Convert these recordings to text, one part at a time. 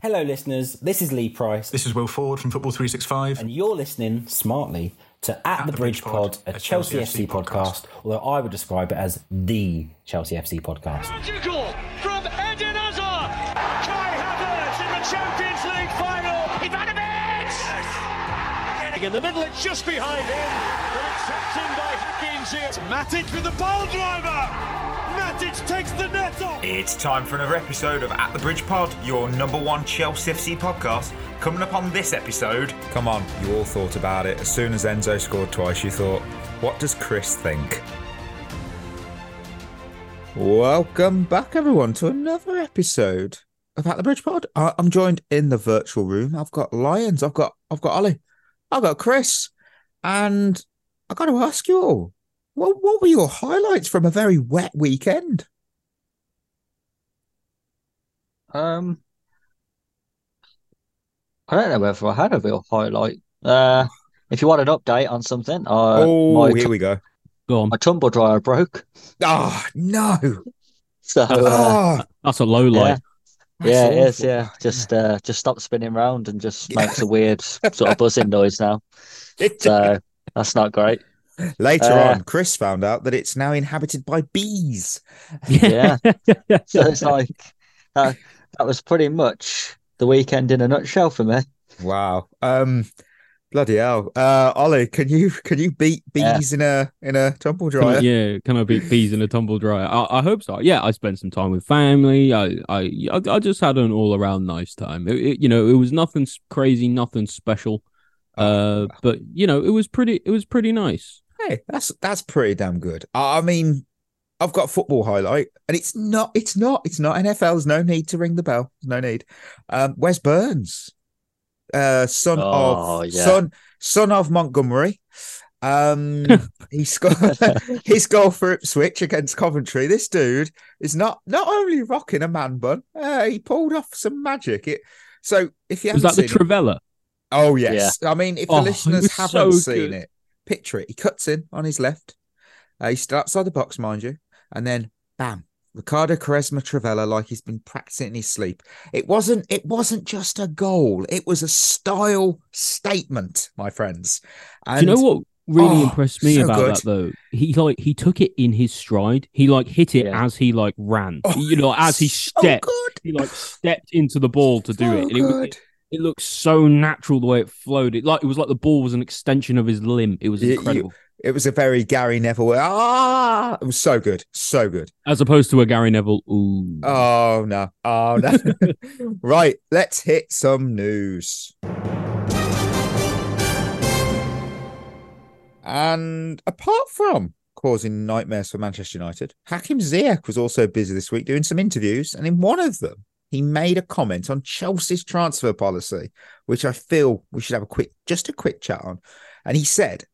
Hello, listeners. This is Lee Price, This is Will Ford from Football 365. and you're listening smartly to At, the, Bridge Pod, a Chelsea, FC podcast, although I would describe it as the Chelsea FC podcast. Magical from Eden Hazard. Kai Havertz in the Champions League final. Ivanovic. In the middle, it's just behind him. But it's tapped in by Hakim Ziyech. Matic with the ball driver. Matic takes the net off. It's time for another episode of At the Bridge Pod, your number one Chelsea FC podcast. Coming up on this episode, come on, you all thought about it. As soon as Enzo scored twice, you thought, what does Chris think? Welcome back, everyone, to another episode of At the Bridge Pod. I- I'm joined in the virtual room. I've got Lions, I've got I've got Ollie, I've got Chris, and I got to ask you all, what what were your highlights from a very wet weekend? Um, I don't know whether I had a real highlight. Uh, if you want an update on something, uh, oh, my, here we go. Go on. my tumble dryer broke. Oh no! So, uh, Oh, That's a low light. that's yeah, it is. Yeah, just uh, just stopped spinning round and just makes a weird sort of buzzing noise now. So that's not great. Later Uh, on, Chris found out that it's now inhabited by bees. Yeah. So it's like that. That was pretty much the weekend in a nutshell for me. Wow. Um, bloody hell. Uh, Ollie, can you can you beat Yeah. bees in a in a tumble Can I- dryer? yeah, can I beat bees in a tumble dryer? I, I hope so. Yeah, I spent some time with family. I, I, I I just had an all around nice time. It, it- you know, it was nothing crazy, nothing special. Oh, Uh, but you know, it was pretty. It was pretty nice. Hey, that's that's pretty damn good. I I mean, I've got football highlight, and it's not, it's not, it's not NFL's. No need to ring the bell. No need. Um, Wes Burns, uh, son Oh, of yeah. son son of Montgomery. Um, he scored his goal for Ipswich against Coventry. This dude is not not only rocking a man bun, uh, he pulled off some magic. It so if you Was haven't that the seen it- trivela? Oh yes. I mean, if the Oh, it listeners haven't so seen good. it, picture it. He cuts in on his left. Uh, he's still outside the box, mind you, and then bam, Ricardo Quaresma trivela, like he's been practicing in his sleep. It wasn't. It wasn't just a goal. It was a style statement, my friends. And Do you know what really Oh, impressed me so about good. that though? He like he took it in his stride. He like hit it Yeah. as he like ran. Oh, you know, as he so stepped. good. He like stepped into the ball to do it. And it, was- good. It looked so natural the way it flowed. It like it was like the ball was an extension of his limb. It was You- you- incredible. It was a very Gary Neville. Ah, it was so good, so good. As opposed to a Gary Neville. Ooh. Oh no, oh no. right, let's hit some news. And apart from causing nightmares for Manchester United, Hakim Ziyech was also busy this week doing some interviews, and in one of them, he made a comment on Chelsea's transfer policy, which I feel we should have a quick, just a quick chat on. And he said,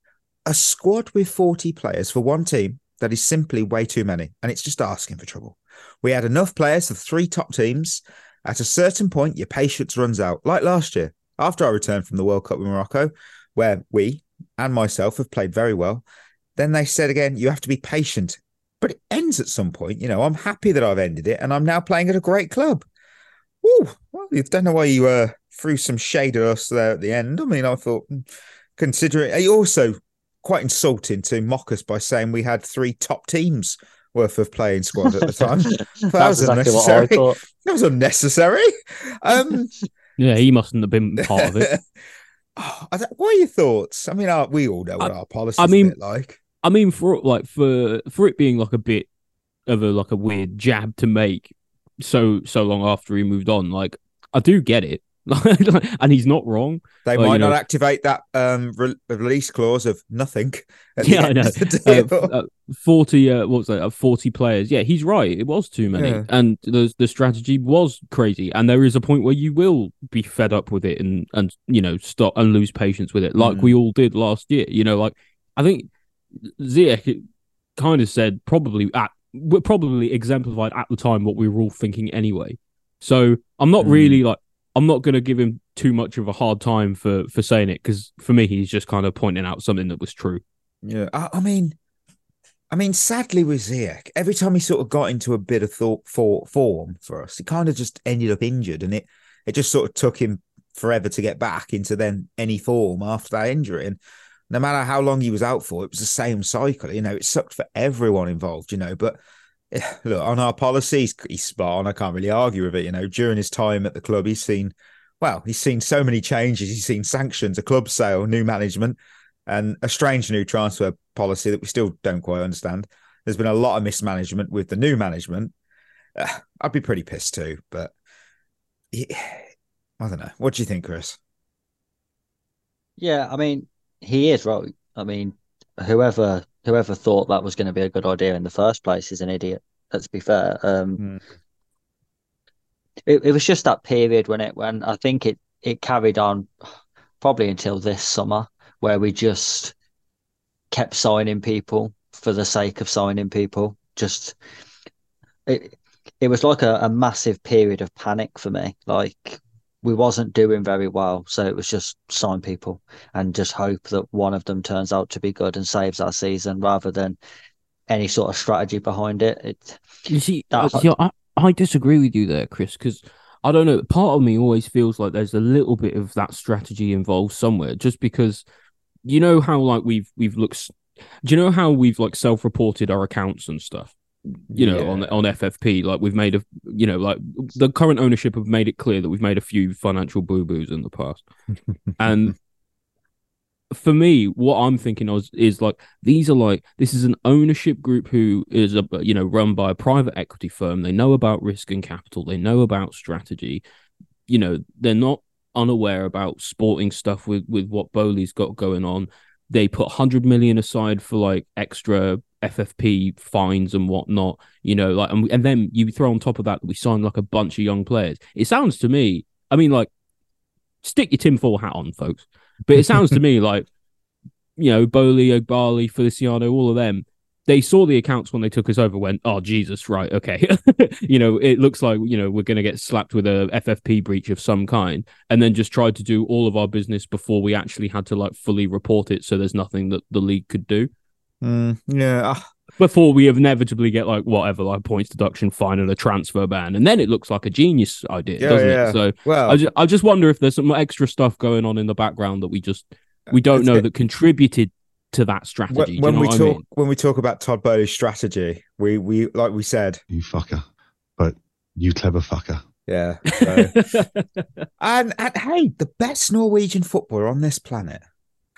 "A squad with forty players for one team that is simply way too many, and it's just asking for trouble." We had enough players for three top teams. At a certain point, your patience runs out, like last year. After I returned from the World Cup with Morocco, where we and myself have played very well, then they said again, you have to be patient. But it ends at some point. You know, I'm happy that I've ended it and I'm now playing at a great club. Ooh, well, I don't know why you uh, threw some shade at us there at the end. I mean, I thought, hmm, considering, are you also quite insulting to mock us by saying we had three top teams worth of playing squad at the time? that That's was exactly what I unnecessary. thought. That was unnecessary. Um, Yeah, he mustn't have been part of it. oh, I don't- what are your thoughts? I mean, uh, we all know what I- our policy I is mean- like. I mean, for like for for it being like a bit of a like a weird jab to make so so long after he moved on, like I do get it, and he's not wrong. They might not know- activate that um, re- release clause of nothing. Yeah, I know. Uh, uh, Forty, uh, what was that? Uh, Forty players. Yeah, he's right. It was too many, Yeah. and the the strategy was crazy. And there is a point where you will be fed up with it and and you know stop and lose patience with it, like Mm. we all did last year. You know, like I think Ziyech kind of said probably at w- probably exemplified at the time what we were all thinking anyway. So I'm not Mm. really like I'm not going to give him too much of a hard time for for saying it because for me he's just kind of pointing out something that was true. Yeah, I, I mean, I mean, sadly with Ziyech, every time he sort of got into a bit of thought for form for us, he kind of just ended up injured, and it it just sort of took him forever to get back into then any form after that injury. And no matter how long he was out for, it was the same cycle. You know, it sucked for everyone involved, you know. But eh, look, on our policies, he's spot on. I can't really argue with it. You know, during his time at the club, he's seen, well, he's seen so many changes. He's seen sanctions, a club sale, new management, and a strange new transfer policy that we still don't quite understand. There's been a lot of mismanagement with the new management. Uh, I'd be pretty pissed too, but I don't know. What do you think, Chris? Yeah, I mean, he is right. I mean, whoever whoever thought that was going to be a good idea in the first place is an idiot. Let's be fair. Um, mm. it, it was just that period when it when I think it it carried on probably until this summer where we just kept signing people for the sake of signing people. Just it it was like a, a massive period of panic for me. Like we wasn't doing very well. So it was just sign people and just hope that one of them turns out to be good and saves our season rather than any sort of strategy behind it. it you see, that, uh, see I, I disagree with you there, Chris, because I don't know. Part of me always feels like there's a little bit of that strategy involved somewhere, just because you know how like we've we've looked. Do you know how we've like self-reported our accounts and stuff? You know, yeah. on on FFP. Like we've made a, you know, like the current ownership have made it clear that we've made a few financial boo boos in the past, and for me, what I'm thinking of is, is, like these are like this is an ownership group who is a you know run by a private equity firm. They know about risk and capital. They know about strategy. You know, they're not unaware about sporting stuff with with what Boehly's got going on. They put 100 million aside for like extra FFP fines and whatnot, you know, like, and, and then you throw on top of that that we signed like a bunch of young players. It sounds to me, I mean, like, stick your tinfoil hat on, folks. But it sounds to me like, you know, Boehly, Eghbali, Feliciano, all of them, they saw the accounts when they took us over, went, oh, Jesus, right, okay. you know, it looks like, you know, we're going to get slapped with a FFP breach of some kind, and then just tried to do all of our business before we actually had to like fully report it. So there's nothing that the league could do. Mm, yeah. Before we inevitably get like whatever, like points deduction, fine, and a transfer ban, and then it looks like a genius idea, yeah, doesn't yeah. it? So, well, I just, I just wonder if there's some extra stuff going on in the background that we just we don't know that contributed to that strategy. When, when we talk I mean? when we talk about Todd Boehly's strategy, we we like we said, you fucker, but you clever fucker. Yeah. So. and, and hey, the best Norwegian footballer on this planet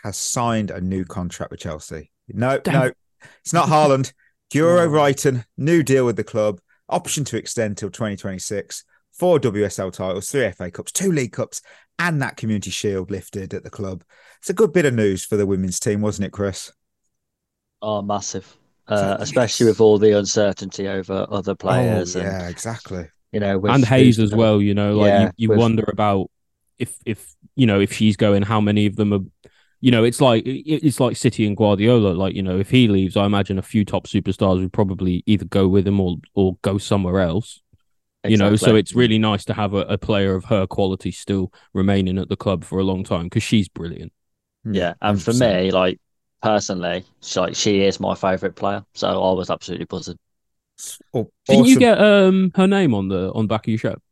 has signed a new contract with Chelsea. No, Damn. no, it's not Haaland. Guro Reiten, new deal with the club, option to extend till 2026. Four WSL titles, three FA Cups, two League Cups, and that Community Shield lifted at the club. It's a good bit of news for the women's team, wasn't it, Chris? Oh, massive. Uh, especially with all the uncertainty over other players. Oh, yeah, and, exactly. You know, and Hayes as well. You know, like yeah, you, you with... wonder about if if you know if she's going, how many of them are you know, it's like it's like City and Guardiola. Like you know, if he leaves, I imagine a few top superstars would probably either go with him or or go somewhere else. Exactly. You know, so it's really nice to have a, a, player of her quality still remaining at the club for a long time because she's brilliant. Yeah, and 100%. for me, like personally, she, like she is my favorite player, so I was absolutely buzzing. Oh, Didn't you get um her name on the on back of your shirt?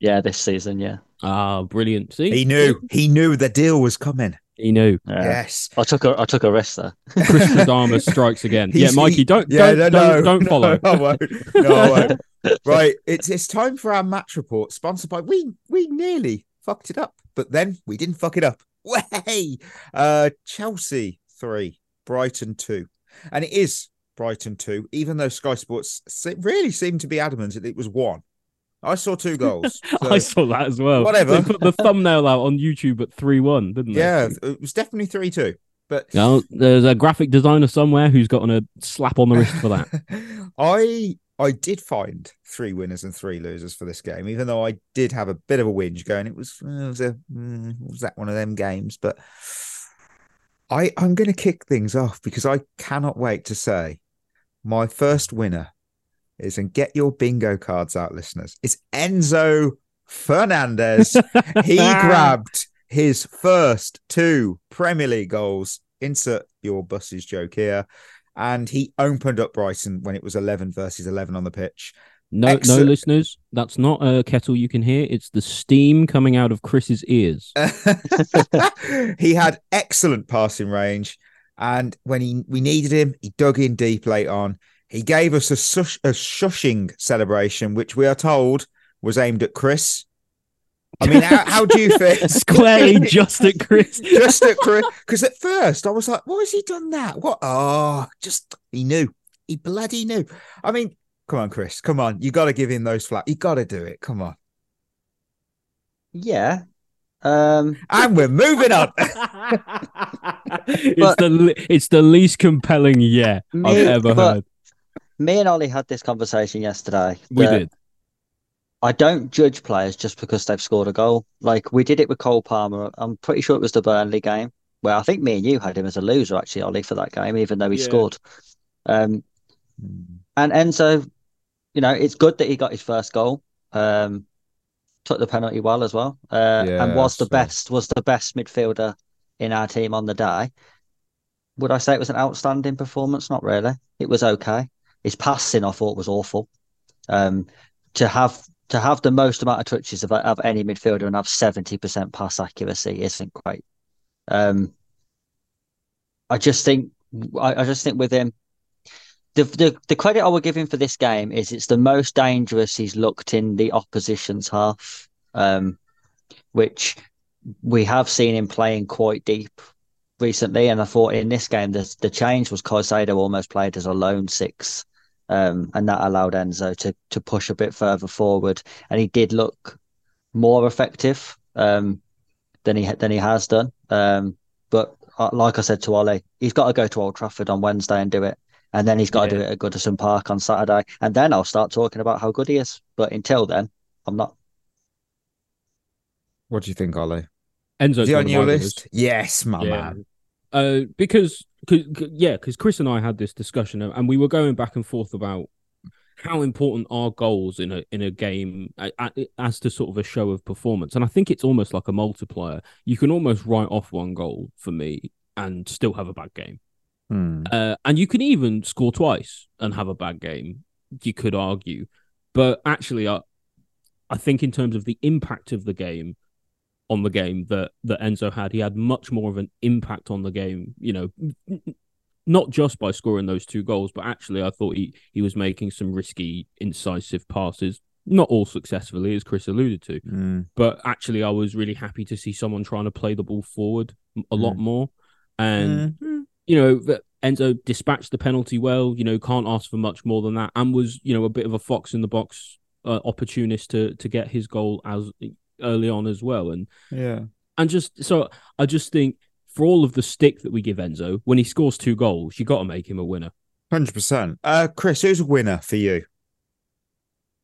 Yeah, this season, yeah. Ah, brilliant. See, he knew he knew the deal was coming. He knew. yes. I took a I took a risk there. Chris Adama strikes again. yeah, Mikey, don't yeah, don't, no, don't, don't no, follow. I won't. No, I won't. right, it's it's time for our match report, sponsored by we we nearly fucked it up, but then we didn't fuck it up. Way, uh, Chelsea three, Brighton two, and it is Brighton two, even though Sky Sports really seemed to be adamant that it was one. I saw two goals. So I saw that as well. Whatever. They put the thumbnail out on YouTube at 3 1, didn't they? Yeah, it was definitely 3 2. But now, there's a graphic designer somewhere who's gotten a slap on the wrist for that. I I did find three winners and three losers for this game, even though I did have a bit of a whinge going. It was it was, a, mm, was that one of them games, but I I'm going to kick things off because I cannot wait to say my first winner is and get your bingo cards out, listeners. It's Enzo Fernandez. he grabbed his first two Premier League goals. Insert your buses joke here. And he opened up Brighton when it was 11 versus 11 on the pitch. No, Excellent. no, listeners, that's not a kettle you can hear. It's the steam coming out of Chris's ears. he had excellent passing range, and when he we needed him, he dug in deep late on. He gave us a, sush, a shushing celebration, which we are told was aimed at Chris. I mean, how, how do you feel? Squarely just at Chris. just at Chris, because at first I was like, "Why has he done that? What? Oh, just he knew. He bloody knew." I mean, come on, Chris, come on, you got to give him those flat. You got to do it. Come on, Yeah. Um, and we're moving on. it's But- the it's the least compelling yeah I've ever but- heard. Me and Ollie had this conversation yesterday. We did. I don't judge players just because they've scored a goal. Like we did it with Cole Palmer. I'm pretty sure it was the Burnley game where I think me and you had him as a loser actually, Ollie, for that game, even though he Yeah. scored. Um, and Enzo, you know, it's good that he got his first goal. Um, took the penalty well as well. Uh, Yeah, and was the so- best was the best midfielder in our team on the day. Would I say it was an outstanding performance? Not really. It was okay. His passing I thought was awful. Um, to have to have the most amount of touches of, of any midfielder and have seventy percent pass accuracy isn't great. Um, I just think I, I just think with him, the, the the credit I would give him for this game is it's the most dangerous he's looked in the opposition's half, um, which we have seen him playing quite deep recently. And I thought in this game the the change was Caicedo almost played as a lone six, um, and that allowed Enzo to to push a bit further forward, and he did look more effective um, than he than he has done. Um, but uh, like I said to Ollie, he's got to go to Old Trafford on Wednesday and do it. And then he's got to do it at Goodison Park on Saturday. And then I'll start talking about how good he is. But until then, I'm not. What do you think, Ollie? Enzo's Is he on your my list? Yes, my Yeah. man. Uh, because, cause, yeah, because Chris and I had this discussion, and and we were going back and forth about how important are goals in a in a game as to sort of a show of performance. And I think it's almost like a multiplier. You can almost write off one goal for me and still have a bad game. Hmm. Uh, and you can even score twice and have a bad game. You could argue, but actually, I, I think in terms of the impact of the game on the game that that Enzo had, he had much more of an impact on the game. You know, not just by scoring those two goals, but actually, I thought he he was making some risky, incisive passes. Not all successfully, as Chris alluded to, Hmm. but actually, I was really happy to see someone trying to play the ball forward a lot Mm. more. And Hmm. you know, Enzo dispatched the penalty well. You know, can't ask for much more than that, and was you know a bit of a fox in the box uh, opportunist to to get his goal as early on as well. And Yeah. and just so I just think for all of the stick that we give Enzo, when he scores two goals, you got to make him a winner. Hundred percent. Uh, Chris, who's a winner for you?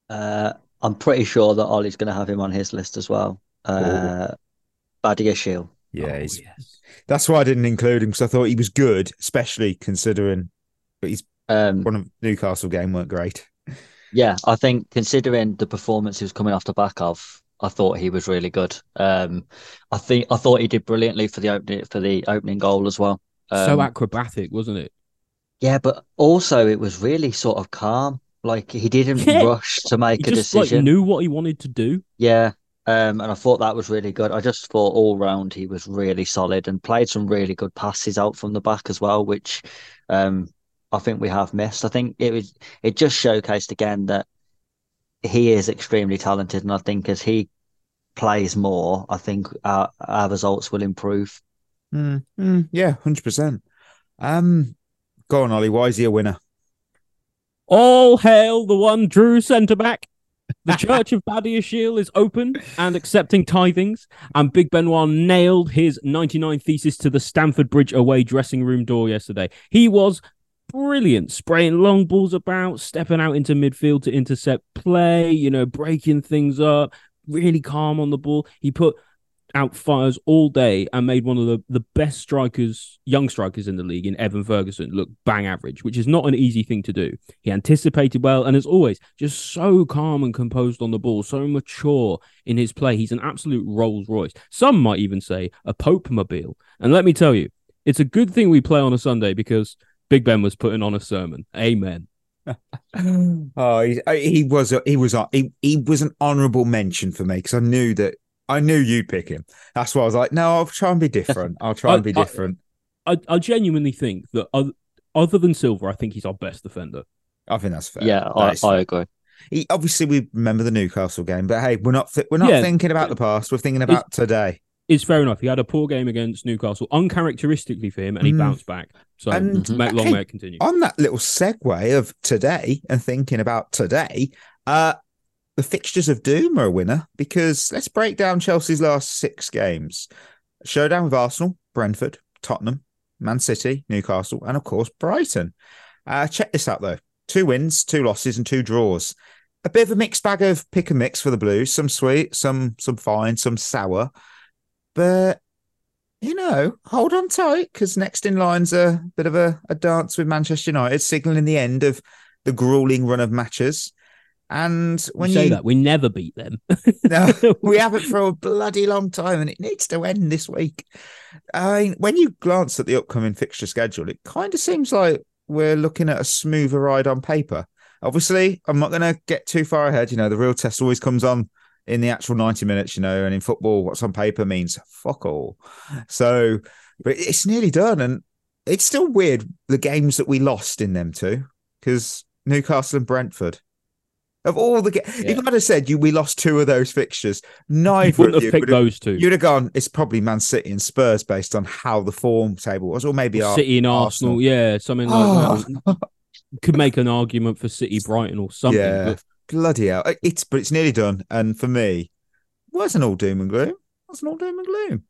Uh, I'm pretty sure that Ollie's going to have him on his list as well. Uh, Badiashile. Yeah, Oh, he's, yes. that's why I didn't include him because I thought he was good, especially considering. But he's Um, one of Newcastle game weren't great. Yeah, I think considering the performance he was coming off the back of, I thought he was really good. Um, I think I thought he did brilliantly for the opening for the opening goal as well. so Um, acrobatic, wasn't it? yeah, but also it was really sort of calm. Like he didn't Yeah. rush to make He a just like decision. knew what he wanted to do. Yeah. Um, and I thought that was really good. I just thought all round he was really solid and played some really good passes out from the back as well, which um, I think we have missed. I think it was it just showcased again that he is extremely talented, and I think as he plays more, I think our, our results will improve. Mm, mm, yeah, hundred percent. Um, go on, Ollie. Why is he a winner? All hail the one true centre back. The Church of Badiashile is open and accepting tithings, and Big Benoit nailed his 99 thesis to the Stamford Bridge away dressing room door yesterday. He was brilliant, spraying long balls about, stepping out into midfield to intercept play, you know, breaking things up, really calm on the ball. He put out fires all day and made one of the, the best strikers, young strikers in the league in Evan Ferguson look bang average, which is not an easy thing to do. He anticipated well and as always, just so calm and composed on the ball, so mature in his play. He's an absolute Rolls Royce. Some might even say a Pope Mobile. And let me tell you, it's a good thing we play on a Sunday because Big Ben was putting on a sermon. Amen. oh, he, he was a, he was a, he, he was an honourable mention for me because I knew that I knew you'd pick him. That's why I was like, no, I'll try and be different. I'll try and be I- I- different. I, I genuinely think that other, other than Silva, I think he's our best defender. I think that's fair. Yeah, That I, is I agree. He, obviously, we remember the Newcastle game, but hey, we're not thi- we're not Yeah. thinking about the past. We're thinking about today. It's fair enough. He had a poor game against Newcastle, uncharacteristically for him, and he Mm. bounced back. So And, make long hey, may it continue. On that little segue of today and thinking about today, uh, the fixtures of doom are a winner because let's break down Chelsea's last six games. Showdown with Arsenal, Brentford, Tottenham, Man City, Newcastle, and of course Brighton. Uh, check this out though: two wins, two losses, and two draws. A bit of a mixed bag of pick and mix for the Blues. Some sweet, some some fine, some sour. But you know, hold on tight because next in line's a bit of a, a dance with Manchester United, signalling the end of the grueling run of matches. And when you say you that, we never beat them. no, we haven't for a bloody long time, and it needs to end this week. I mean, when you glance at the upcoming fixture schedule, it kind of seems like we're looking at a smoother ride on paper. Obviously, I'm not going to get too far ahead. You know, the real test always comes on in the actual 90 minutes, you know, and in football, what's on paper means fuck all. So, but it's nearly done. And it's still weird the games that we lost in them too, because Newcastle and Brentford. Of all the, ga- Yeah. if I'd have said you, we lost two of those fixtures. You Neither wouldn't of have you picked those two. you'd have gone. It's probably Man City and Spurs based on how the form table was, or maybe Ar- City and Arsenal, yeah, something like Oh, that. Could make an argument for City, Brighton, or something. yeah, But bloody hell! It's but it's nearly done. And for me, it wasn't all doom and gloom. It wasn't all doom and gloom.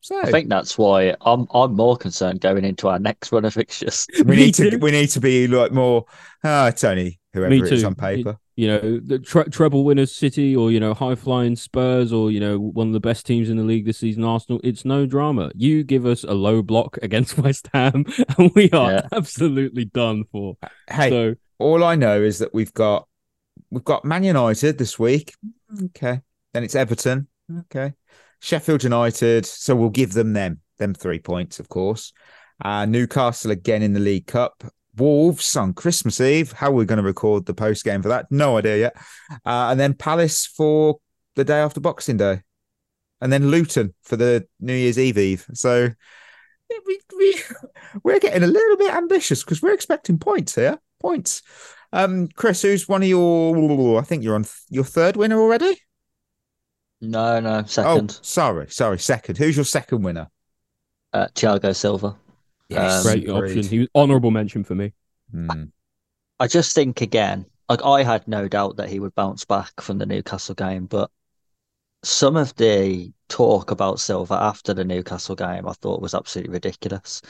So I think that's why I'm I'm more concerned going into our next run of fixtures. we Me need to we need to be like more. Ah, it's only whoever Me it is too. on paper. you know, the tre- treble winners City, or you know, high flying Spurs, or you know, one of the best teams in the league this season, Arsenal. It's no drama. You give us a low block against West Ham, and we are Yeah. absolutely done for. Hey, So all I know is that we've got we've got Man United this week. Okay. Then it's Everton. Okay. Sheffield United. So we'll give them them them three points, of course. Uh, Newcastle again in the League Cup. Wolves on Christmas Eve. How are we going to record the post game for that? No idea yet. Uh, and then Palace for the day after Boxing Day. And then Luton for the New Year's Eve Eve. So we, we, we're getting a little bit ambitious because we're expecting points here. Points. Um, Chris, who's one of your? I think you're on th- your third winner already. No, no, second. Oh, sorry, sorry, second. Who's your second winner? Uh, Thiago Silva. Yes, Um, great agreed. option. He was honourable mention for me. Hmm. I just think again, like I had no doubt that he would bounce back from the Newcastle game, but some of the talk about Silva after the Newcastle game I thought was absolutely ridiculous.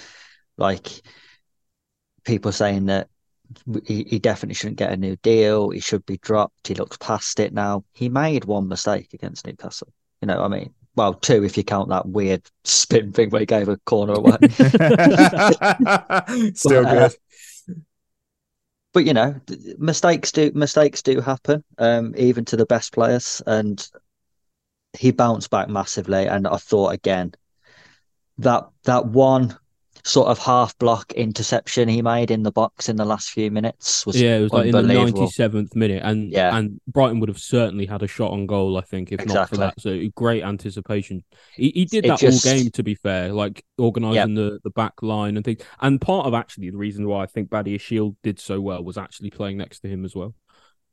Like people saying that he, he definitely shouldn't get a new deal, he should be dropped, he looks past it now. He made one mistake against Newcastle. You know what I mean? Well, two if you count that weird spin thing where he gave a corner away. Still But, uh, good. but you know, mistakes do mistakes do happen, um, even to the best players. And he bounced back massively. And I thought again that that one sort of half block interception he made in the box in the last few minutes was Yeah, it was like in the ninety seventh minute, and Yeah. and Brighton would have certainly had a shot on goal, I think, if Exactly. not for that. So great anticipation. He, he did that just- all game, to be fair, like organising the the back line and things. And part of actually the reason why I think Badiashile did so well was actually playing next to him as well.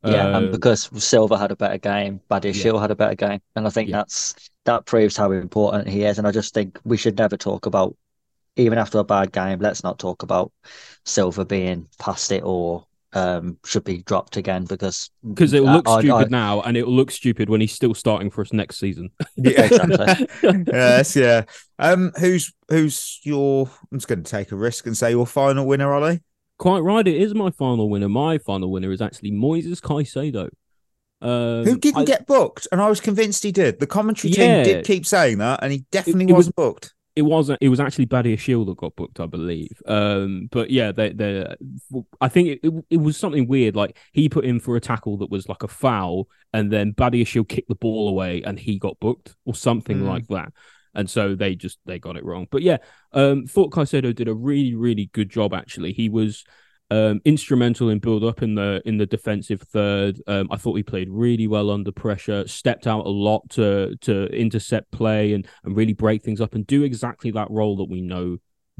Yeah, and Uh, because Silva had a better game, Badia Yeah. Shield had a better game, and I think Yeah. that's that proves how important he is. And I just think we should never talk about, even after a bad game, let's not talk about Silva being past it or um should be dropped again because because it will I- look I- stupid I- now, and it will look stupid when he's still starting for us next season. Yeah. Exactly. yes, yeah. Um, who's who's your? I'm just going to take a risk and say your final winner, Ollie. Quite right, it is my final winner. My final winner is actually Moises Caicedo. Um, Who didn't I- get booked, and I was convinced he did. The commentary Yeah. team did keep saying that, and he definitely it was- wasn't booked. It wasn't it was actually Badiashile that got booked, I believe. Um, but yeah, they they I think it, it, it was something weird. Like he put in for a tackle that was like a foul, and then Badiashile kicked the ball away, and he got booked or something Mm. like that. And so they just they got it wrong. But yeah, um, thought Caicedo did a really really good job. Actually, he was Um, instrumental in build up in the in the defensive third. Um, I thought he played really well under pressure. Stepped out a lot to to intercept play and and really break things up and do exactly that role that we know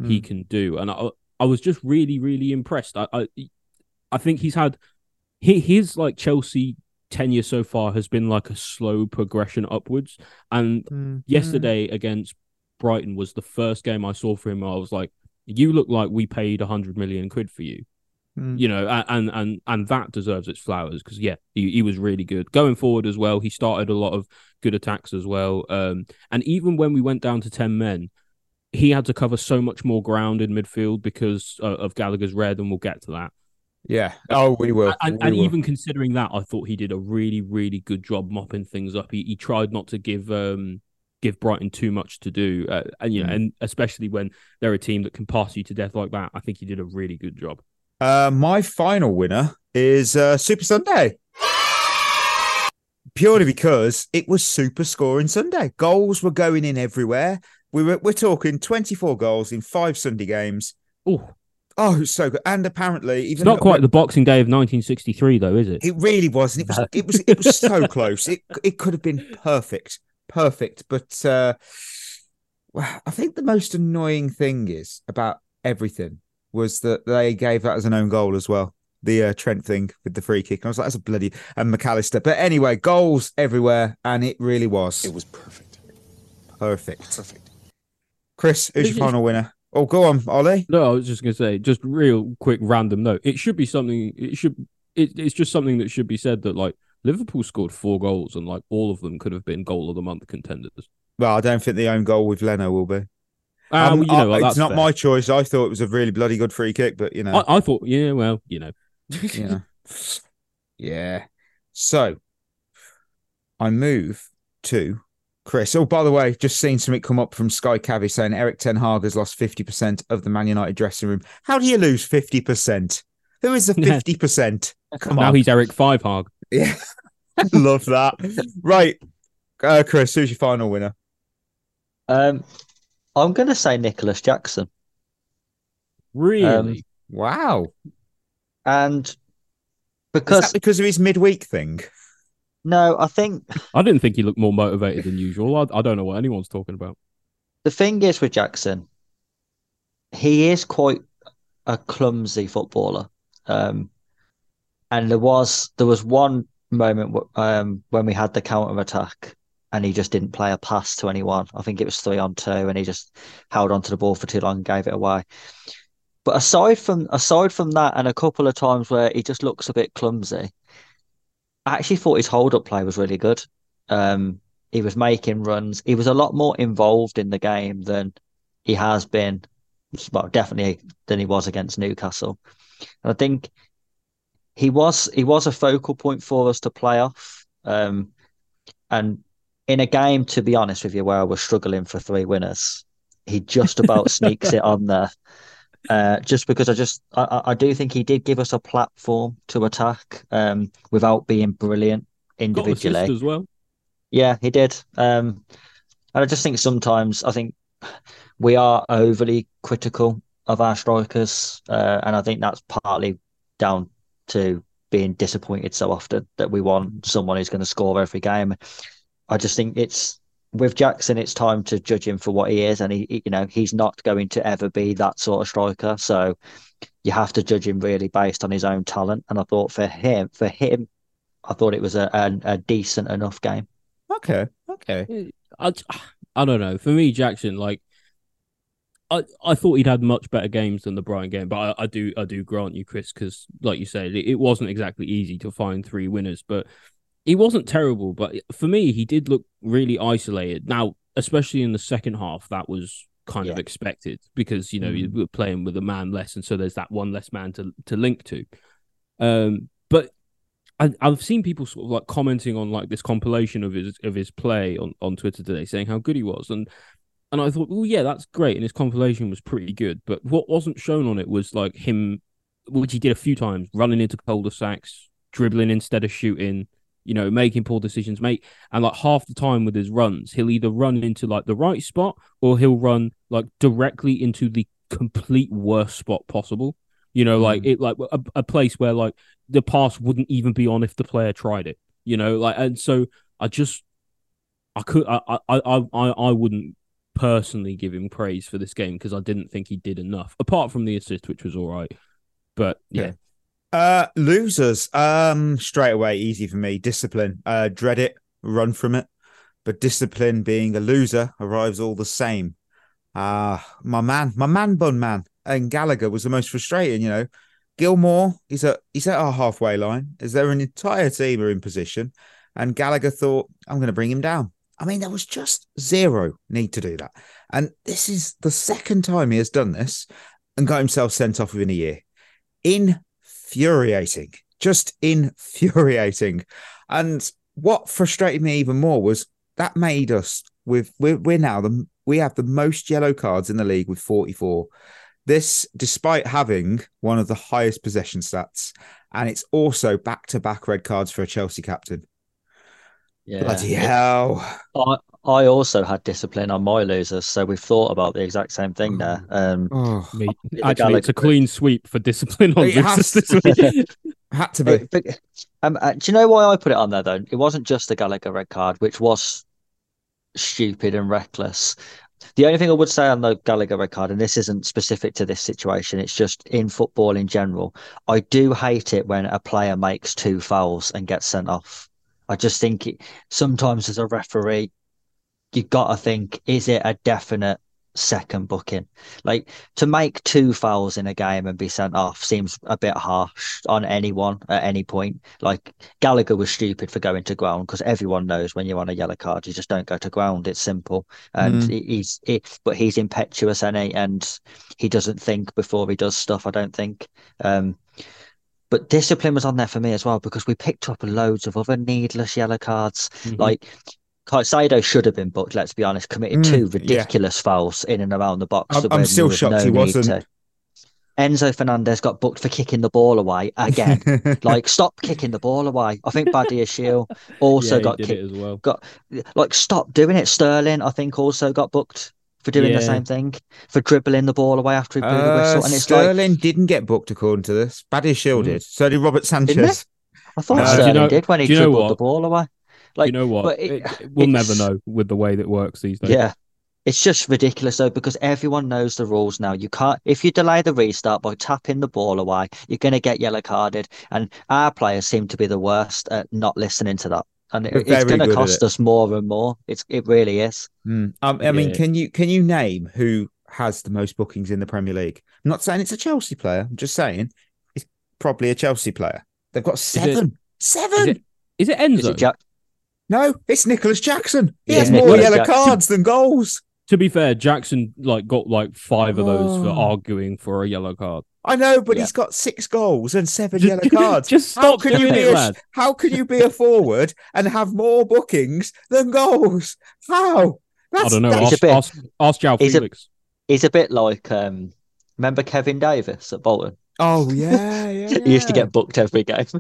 he Mm. can do. And I I was just really really impressed. I I, I think he's had he, his like Chelsea tenure so far has been like a slow progression upwards. And Mm. yesterday against Brighton was the first game I saw for him. Where I was like, you look like we paid a hundred million quid for you Mm. you know, and and and that deserves its flowers because yeah, he, he was really good going forward as well. He started a lot of good attacks as well, um, and even when we went down to ten men, he had to cover so much more ground in midfield because uh, of Gallagher's red, and we'll get to that. Yeah. Oh, we will. And, we and will. even considering that, I thought he did a really really good job mopping things up. He he tried not to give um give Brighton too much to do, uh, and you know, Mm. and especially when they're a team that can pass you to death like that, I think he did a really good job. Uh, my final winner is uh, Super Sunday. Purely because it was super scoring Sunday. Goals were going in everywhere. We were we're talking 24 goals in five Sunday games. Oh, Oh, so good. And apparently, even it's not quite the Boxing Day of 1963, though, is it? It really wasn't. It was. It was. It was so close. It it could have been perfect, perfect. But uh, well, I think the most annoying thing is about everything was that they gave that as an own goal as well. The uh, Trent thing with the free kick. And I was like, that's a bloody and Mac Allister. But anyway, goals everywhere, and it really was. It was perfect. perfect. Perfect. Chris, who's This your is- final winner? Oh, go on, Ollie. No, I was just going to say, just real quick random note. It should be something. It should. It, it's just something that should be said that like Liverpool scored four goals and like all of them could have been goal of the month contenders. Well, I don't think the own goal with Leno will be. Ah, Um, well, you know, I- like, it's not fair. my choice. I thought it was a really bloody good free kick, but you know. I, I thought, yeah, well, you know, yeah. Yeah. So I move to Chris. Oh, by the way, just seen something come up from Sky Cavi saying Erik Ten Hag has lost 50% of the Man United dressing room. How do you lose 50%? Who is the 50%? Come now on. he's Eric Fivehog. Yeah. Love that. Right. Uh, Chris, who's your final winner? Um, I'm going to say Nicolas Jackson. Really? Um, Wow. And Is because, that because of his midweek thing? no, I think I didn't think he looked more motivated than usual. I, I don't know what anyone's talking about. the thing is with Jackson, he is quite a clumsy footballer. Um, and there was there was one moment wh- um when we had the counter attack and he just didn't play a pass to anyone. I think it was three on two, and he just held onto the ball for too long and gave it away. But aside from aside from that, and a couple of times where he just looks a bit clumsy, I actually thought his hold up play was really good. Um, he was making runs. He was a lot more involved in the game than he has been, well, definitely than he was against Newcastle. And I think he was he was a focal point for us to play off. Um, and in a game, to be honest with you, where I was struggling for three winners, he just about sneaks it on there. Uh, just because I just I, I- do think he did give us a platform to attack um, without being brilliant individually. as well. Yeah, he did. Um, and I just think sometimes I think we are overly critical of our strikers, uh, and I think that's partly down to being disappointed so often that we want someone who's going to score every game. I just think it's with Jackson, it's time to judge him for what he is, and he, he- you know, he's not going to ever be that sort of striker. So you have to judge him really based on his own talent. And I thought for him, for him, I thought it was a, a, a decent enough game. Okay. Okay. I, I don't know. For me, Jackson, like, I, I thought he'd had much better games than the Brian game, but I, I do I do grant you, Chris, because like you said, it, it wasn't exactly easy to find three winners, but he wasn't terrible. But for me, he did look really isolated. Now, especially in the second half, that was kind of expected because you know you Mhm. were playing with a man less, and so there's that one less man to to link to. Um, but I, I've seen people sort of like commenting on like this compilation of his of his play on, on Twitter today, saying how good he was, and and I thought, well, yeah, that's great, and his compilation was pretty good. But what wasn't shown on it was like him, which he did a few times, running into cul-de-sacs, dribbling instead of shooting, you know, making poor decisions, mate. And like half the time with his runs, he'll either run into like the right spot or he'll run like directly into the complete worst spot possible. You know, Mm. like it, like a, a place where like the pass wouldn't even be on if the player tried it. You know, like and so I just I could I I I I, I wouldn't personally give him praise for this game because I didn't think he did enough apart from the assist, which was all right. But yeah, Uh, losers. Um, straight away, easy for me. Discipline. Uh, dread it, run from it. But discipline, being a loser, arrives all the same. Ah, my man, my man, bun man, and Gallagher was the most frustrating. You know, Gilmour, he's at he's at our halfway line. Is there an entire team are in position? And Gallagher thought, I'm going to bring him down. I mean, there was just zero need to do that. And this is the second time he has done this and got himself sent off within a year. Infuriating, just infuriating. And what frustrated me even more was that made us with we're, we're now the we have the most yellow cards in the league with 44. This, despite having one of the highest possession stats, and it's also back to back red cards for a Chelsea captain. Yeah. Bloody hell. I, I also had discipline on my losers, so we've thought about the exact same thing there. Um, Oh, me, the actually, it's a clean sweep for discipline on It has losers this week. had to be. But- but, um, uh, do you know why I put it on there though? It wasn't just the Gallagher red card, which was stupid and reckless. The only thing I would say on the Gallagher red card, and this isn't specific to this situation, it's just in football in general. I do hate it when a player makes two fouls and gets sent off. I just think it, sometimes as a referee, you got to think: is it a definite second booking? Like to make two fouls in a game and be sent off seems a bit harsh on anyone at any point. Like Gallagher was stupid for going to ground because everyone knows when you're on a yellow card, you just don't go to ground. It's simple, and Mm. he's he, but he's impetuous and he, and he doesn't think before he does stuff. I don't think. Um, but discipline was on there for me as well because we picked up loads of other needless yellow cards. Mhm. Like Caicedo should have been booked. Let's be honest, committed Mm, two yeah. ridiculous fouls in and around the box. I'm- I'm still shocked no he wasn't. to. Enzo Fernandez got booked for kicking the ball away again. like, stop kicking the ball away. I think Badia Shield also yeah, got did kicked. as well. Got like, stop doing it. Sterling, I think, also got booked for doing the same thing for dribbling the ball away after he blew the Uh, whistle. And it's like, Sterling didn't get booked according to this. Badiashile Mm. did. So did Robert Sanchez. I thought No, do you Sterling know- did when he do you know dribbled the ball away. Like, you know what? but it- It- we'll never know with the way that works these days. Yeah. It's just ridiculous though, because everyone knows the rules now. You can't, if you delay the restart by tapping the ball away, you're going to get yellow carded. And our players seem to be the worst at not listening to that. And it, it's going to cost us more and more. It's, it really is. Mm. Um, I mean, can you can you name who has the most bookings in the Premier League? I'm not saying it's a Chelsea player. I'm just saying it's probably a Chelsea player. They've got it- seven. Seven. Is it, is it Is Enzo? it Jack? No, it's Nicolas Jackson. He Yeah, has more Nicholas yellow Jackson. cards than goals. to be fair, Jackson like got like five of those for Oh. arguing for a yellow card. I know, but Yeah. he's got six goals and seven Just- yellow cards. just how stop can you be it, a, lad. How can you be a forward and have more bookings than goals? How? That's, I don't know. that's- He's a Ask, bit- ask, ask João he's a- Felix. He's a bit like, um, remember Kevin Davies at Bolton? Oh yeah, yeah. He used to get booked every game.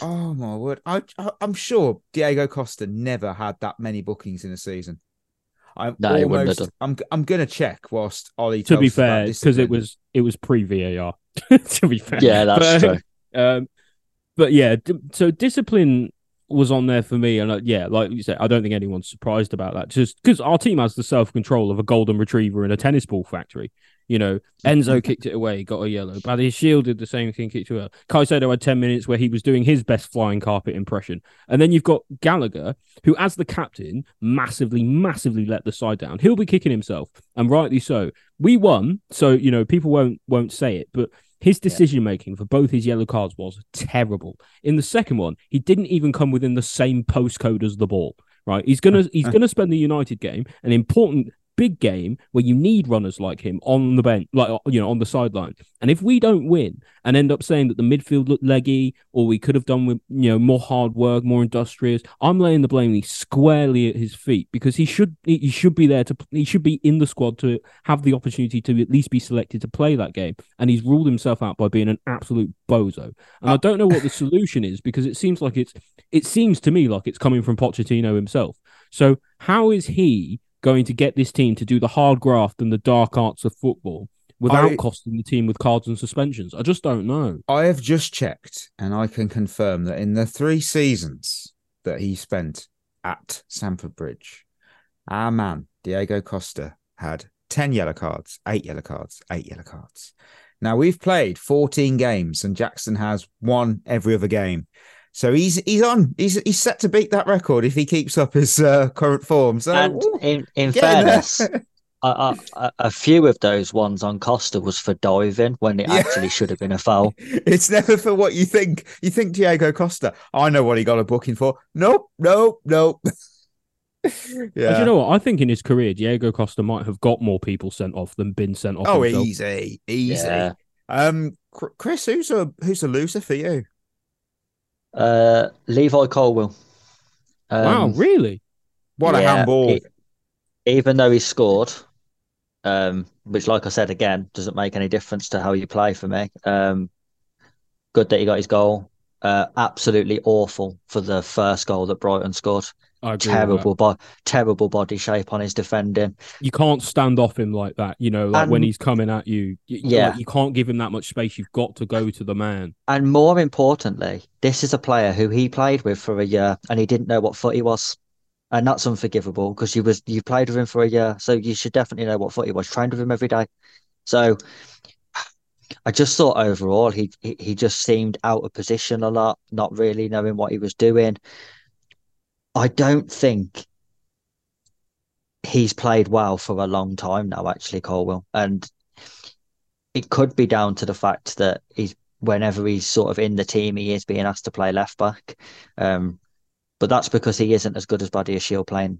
Oh my word! I, I I'm sure Diego Costa never had that many bookings in a season. I'm No, he wouldn't have almost. I'm I'm gonna check whilst Ollie. To be fair, because it was it was pre VAR. to be fair, yeah, that's But, true. Um, but yeah, d- so discipline was on there for me, and uh, yeah, like you said, I don't think anyone's surprised about that. Just because our team has the self control of a golden retriever in a tennis ball factory. You know, Enzo kicked it away, got a yellow. Badiashile did the same thing, kicked it away. Caicedo had ten minutes where he was doing his best flying carpet impression, and then you've got Gallagher, who, as the captain, massively, massively let the side down. He'll be kicking himself, and rightly so. We won, so you know people won't won't say it, but his decision making for both his yellow cards was terrible. In the second one, he didn't even come within the same postcode as the ball. Right, he's gonna he's gonna spend the United game, an important big game where you need runners like him on the bench, like you know, on the sideline. And if we don't win and end up saying that the midfield looked leggy, or we could have done with you know more hard work, more industrious, I'm laying the blame squarely at his feet because he should he should be there to he should be in the squad to have the opportunity to at least be selected to play that game. And he's ruled himself out by being an absolute bozo. And I don't know what the solution is because it seems like it's it seems to me like it's coming from Pochettino himself. So how is he going to get this team to do the hard graft and the dark arts of football without I- costing the team with cards and suspensions? I just don't know. I have just checked and I can confirm that in the three seasons that he spent at Stamford Bridge, our man, Diego Costa, had 10 yellow cards, eight yellow cards, eight yellow cards. Now we've played 14 games and Jackson has one every other game. So he's he's on. He's he's set to beat that record if he keeps up his uh, current form. So and in, in fairness, a, a, a- a few of those ones on Costa was for diving when it Yeah. actually should have been a foul. It's never for what you think. You think Diego Costa. I know what he got a booking for. Nope, nope, nope. And yeah. you know what? I think in his career, Diego Costa might have got more people sent off than been sent off. oh, himself. easy, easy. Yeah. Um, Chris, who's a who's a loser for you? Uh, Levi Colwill. Wow, Um, really? What a yeah, handball! e- even though he scored, um, which, like I said again, doesn't make any difference to how you play for me. Um, good that he got his goal. Uh, absolutely awful for the first goal that Brighton scored. I agree with that. Terrible, bo- terrible body shape on his defending. You can't stand off him like that. You know, like when he's coming at you. y- Yeah. like, you can't give him that much space. You've got to go to the man. And more importantly, this is a player who he played with for a year and he didn't know what foot he was. And that's unforgivable because you was you played with him for a year, so you should definitely know what foot he was. Trained with him every day. So I just thought overall he, he just seemed out of position a lot, not really knowing what he was doing. I don't think he's played well for a long time now, actually, Colwill. And it could be down to the fact that he's whenever he's sort of in the team, he is being asked to play left back. Um, but that's because he isn't as good as Badiashile playing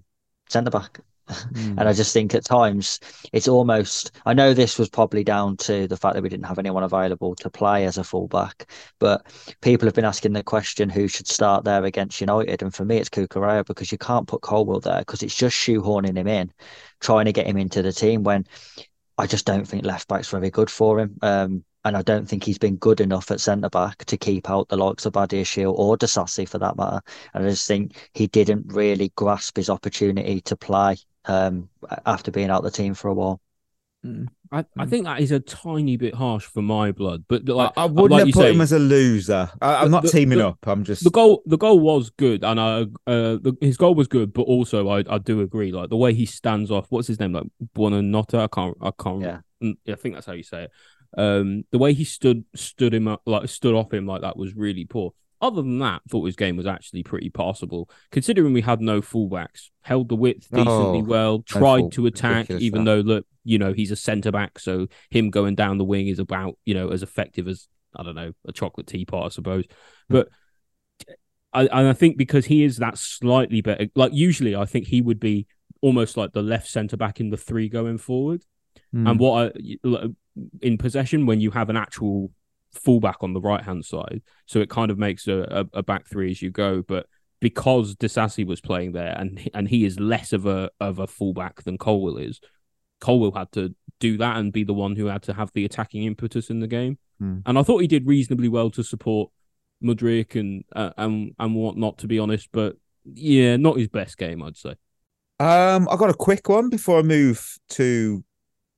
centre back. Hmm. And I just think at times it's almost. I know this was probably down to the fact that we didn't have anyone available to play as a fullback, but people have been asking the question who should start there against United, and for me it's Cucurella because you can't put Colwill there because it's just shoehorning him in, trying to get him into the team when I just don't think left back's very good for him. Um, and I don't think he's been good enough at centre back to keep out the likes of Badiashile or Disasi for that matter. And I just think he didn't really grasp his opportunity to play um, after being out the team for a while. I, I think that is a tiny bit harsh for my blood, but like I wouldn't like have you put say, him as a loser. I, I'm The- not the- teaming the- up. I'm just the goal the goal was good and I uh the, his goal was good but also I, I do agree like the way he stands off what's his name like Buonanotte I can't I can't Yeah. Mm, I think that's how you say it um the way he stood stood him up like stood off him like that was really poor other than that I thought his game was actually pretty passable considering we had no fullbacks held the width decently Oh, well tried to attack even that. though look you know he's a centre back so him going down the wing is about you know as effective as I don't know a chocolate teapot I suppose but I, and I think because he is that slightly better, like usually I think he would be almost like the left centre back in the three going forward. Hmm. And what I, in possession when you have an actual fullback on the right hand side, so it kind of makes a, a, a back three as you go. But because Disasi was playing there, and he- and he is less of a of a fullback than Colwill is, Colwill had to do that and be the one who had to have the attacking impetus in the game. Hmm. And I thought he did reasonably well to support Mudryk and uh, and and whatnot. To be honest, but yeah, not his best game, I'd say. Um, I got a quick one before I move to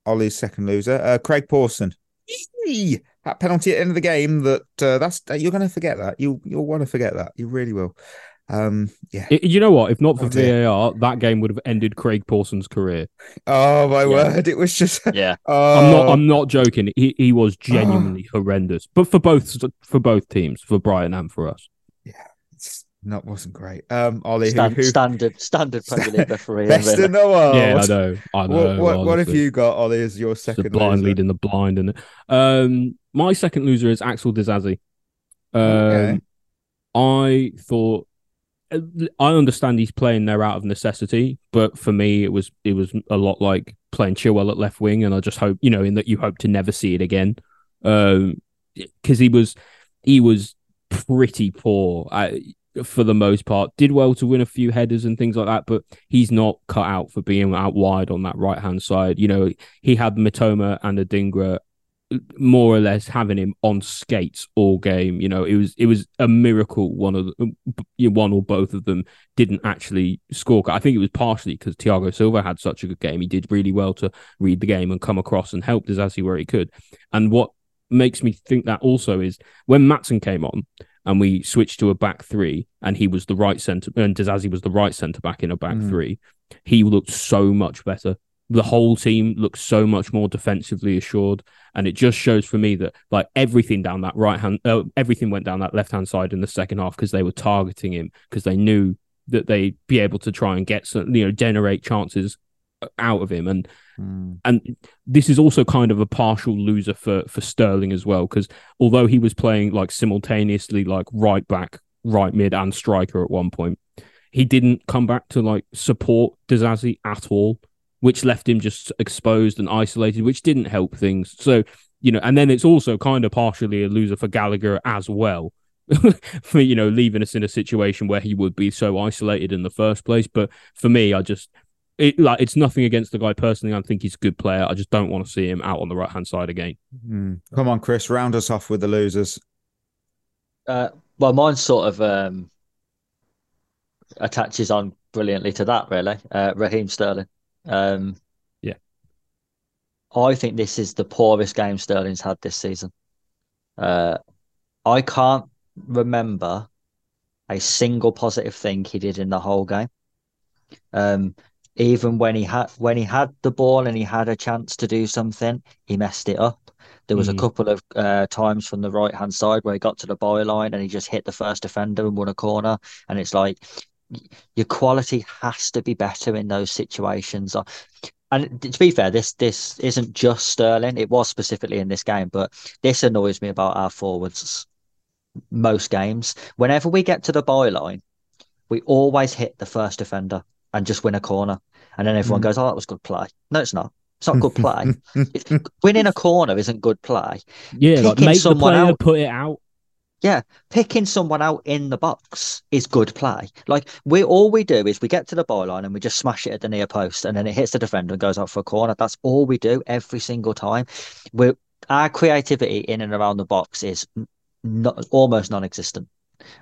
Ollie's second loser. Uh, Craig Pawson. Eee! That penalty at the end of the game. That uh, that's you're going to forget that. You you'll want to forget that. You really will. Um, yeah. I- you know what? If not for Oh, dear. VAR, that game would have ended Craig Pawson's career. Oh my Yeah. word! It was just. Yeah. Oh, I'm not. I'm not joking. He he was genuinely horrendous, but for both for both teams, for Brighton and for us. It's not wasn't great. Um, Ollie, who, who standard standard Premier League referee. best in the world? yeah, I know. I know. What what, what have you got, Ollie? As your It's the second blind loser? leading the blind, and um, my second loser is Axel Disasi. Um, Okay. I thought I understand he's playing there out of necessity, but for me, it was it was a lot like playing Chilwell at left wing, and I just hope you know in that you hope to never see it again, because he was he was pretty poor. uh, for the most part, did well to win a few headers and things like that, but he's not cut out for being out wide on that right hand side. You know, he had Mitoma and Adingra more or less having him on skates all game. You know, it was it was a miracle one of the, one or both of them didn't actually score. I think it was partially because Thiago Silva had such a good game. He did really well to read the game and come across and help Disasi where he could. And what makes me think that also is when Maatsen came on and we switched to a back three and he was the right centre and Disasi was the right centre back in a back mm. three, he looked so much better the whole team looks so much more defensively assured and it just shows for me that like everything down that right hand uh, everything went down that left hand side in the second half because they were targeting him because they knew that they'd be able to try and get some you know generate chances out of him and mm. and this is also kind of a partial loser for for Sterling as well because although he was playing like simultaneously like right back right mid and striker at one point he didn't come back to like support Disasi at all which left him just exposed and isolated, which didn't help things. So, you know, and then it's also kind of partially a loser for Gallagher as well. for you know leaving us in a situation where he would be so isolated in the first place but for me i just it like it's nothing against the guy personally. I think he's a good player. I just don't want to see him out on the right hand side again. Mm. come on chris round us off with the losers. Uh, well mine sort of um attaches on brilliantly to that really. Uh, raheem sterling. Um, yeah, I think this is the poorest game Sterling's had this season. Uh, I can't remember a single positive thing he did in the whole game. Um, even when he had when he had the ball and he had a chance to do something, he messed it up. There was mm. a couple of uh, times from the right hand side where he got to the byline and he just hit the first defender and won a corner. And it's like your quality has to be better in those situations. Uh, and to be fair, this this isn't just Sterling. It was specifically in this game, but this annoys me about our forwards. Most games, whenever we get to the byline, we always hit the first defender and just win a corner, and then everyone mm. goes, "Oh, that was good play." No, it's not. It's not good play. winning a corner isn't good play. Yeah, like make the player out, put it out. Yeah, picking someone out in the box is good play. Like we all we do is we get to the byline and we just smash it at the near post, and then it hits the defender and goes out for a corner. That's all we do every single time. We our creativity in and around the box is not, almost non-existent.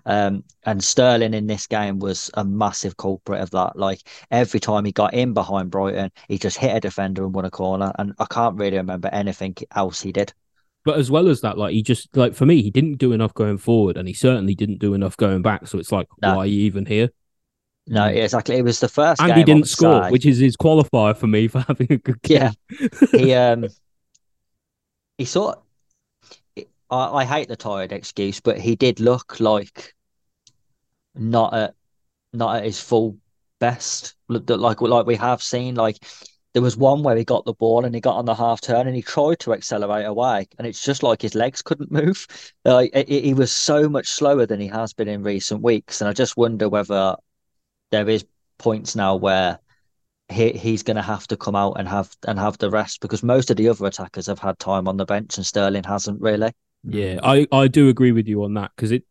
Um, and Sterling in this game was a massive culprit of that. Like every time he got in behind Brighton, he just hit a defender and won a corner. And I can't really remember anything else he did. But as well as that, like he just like for me, he didn't do enough going forward, and he certainly didn't do enough going back. So it's like, no. why are you even here? No, exactly. It was the first, and he didn't score, which is his qualifier for me for having a good game. Yeah, he um, he sort. I, I hate the tired excuse, but he did look like not at not at his full best. Like like we have seen, like there was one where he got the ball and he got on the half turn and he tried to accelerate away, and it's just like his legs couldn't move. Like he was so much slower than he has been in recent weeks, and I just wonder whether there is points now where he he's going to have to come out and have and have the rest because most of the other attackers have had time on the bench and Sterling hasn't really. Yeah, I I do agree with you on that because it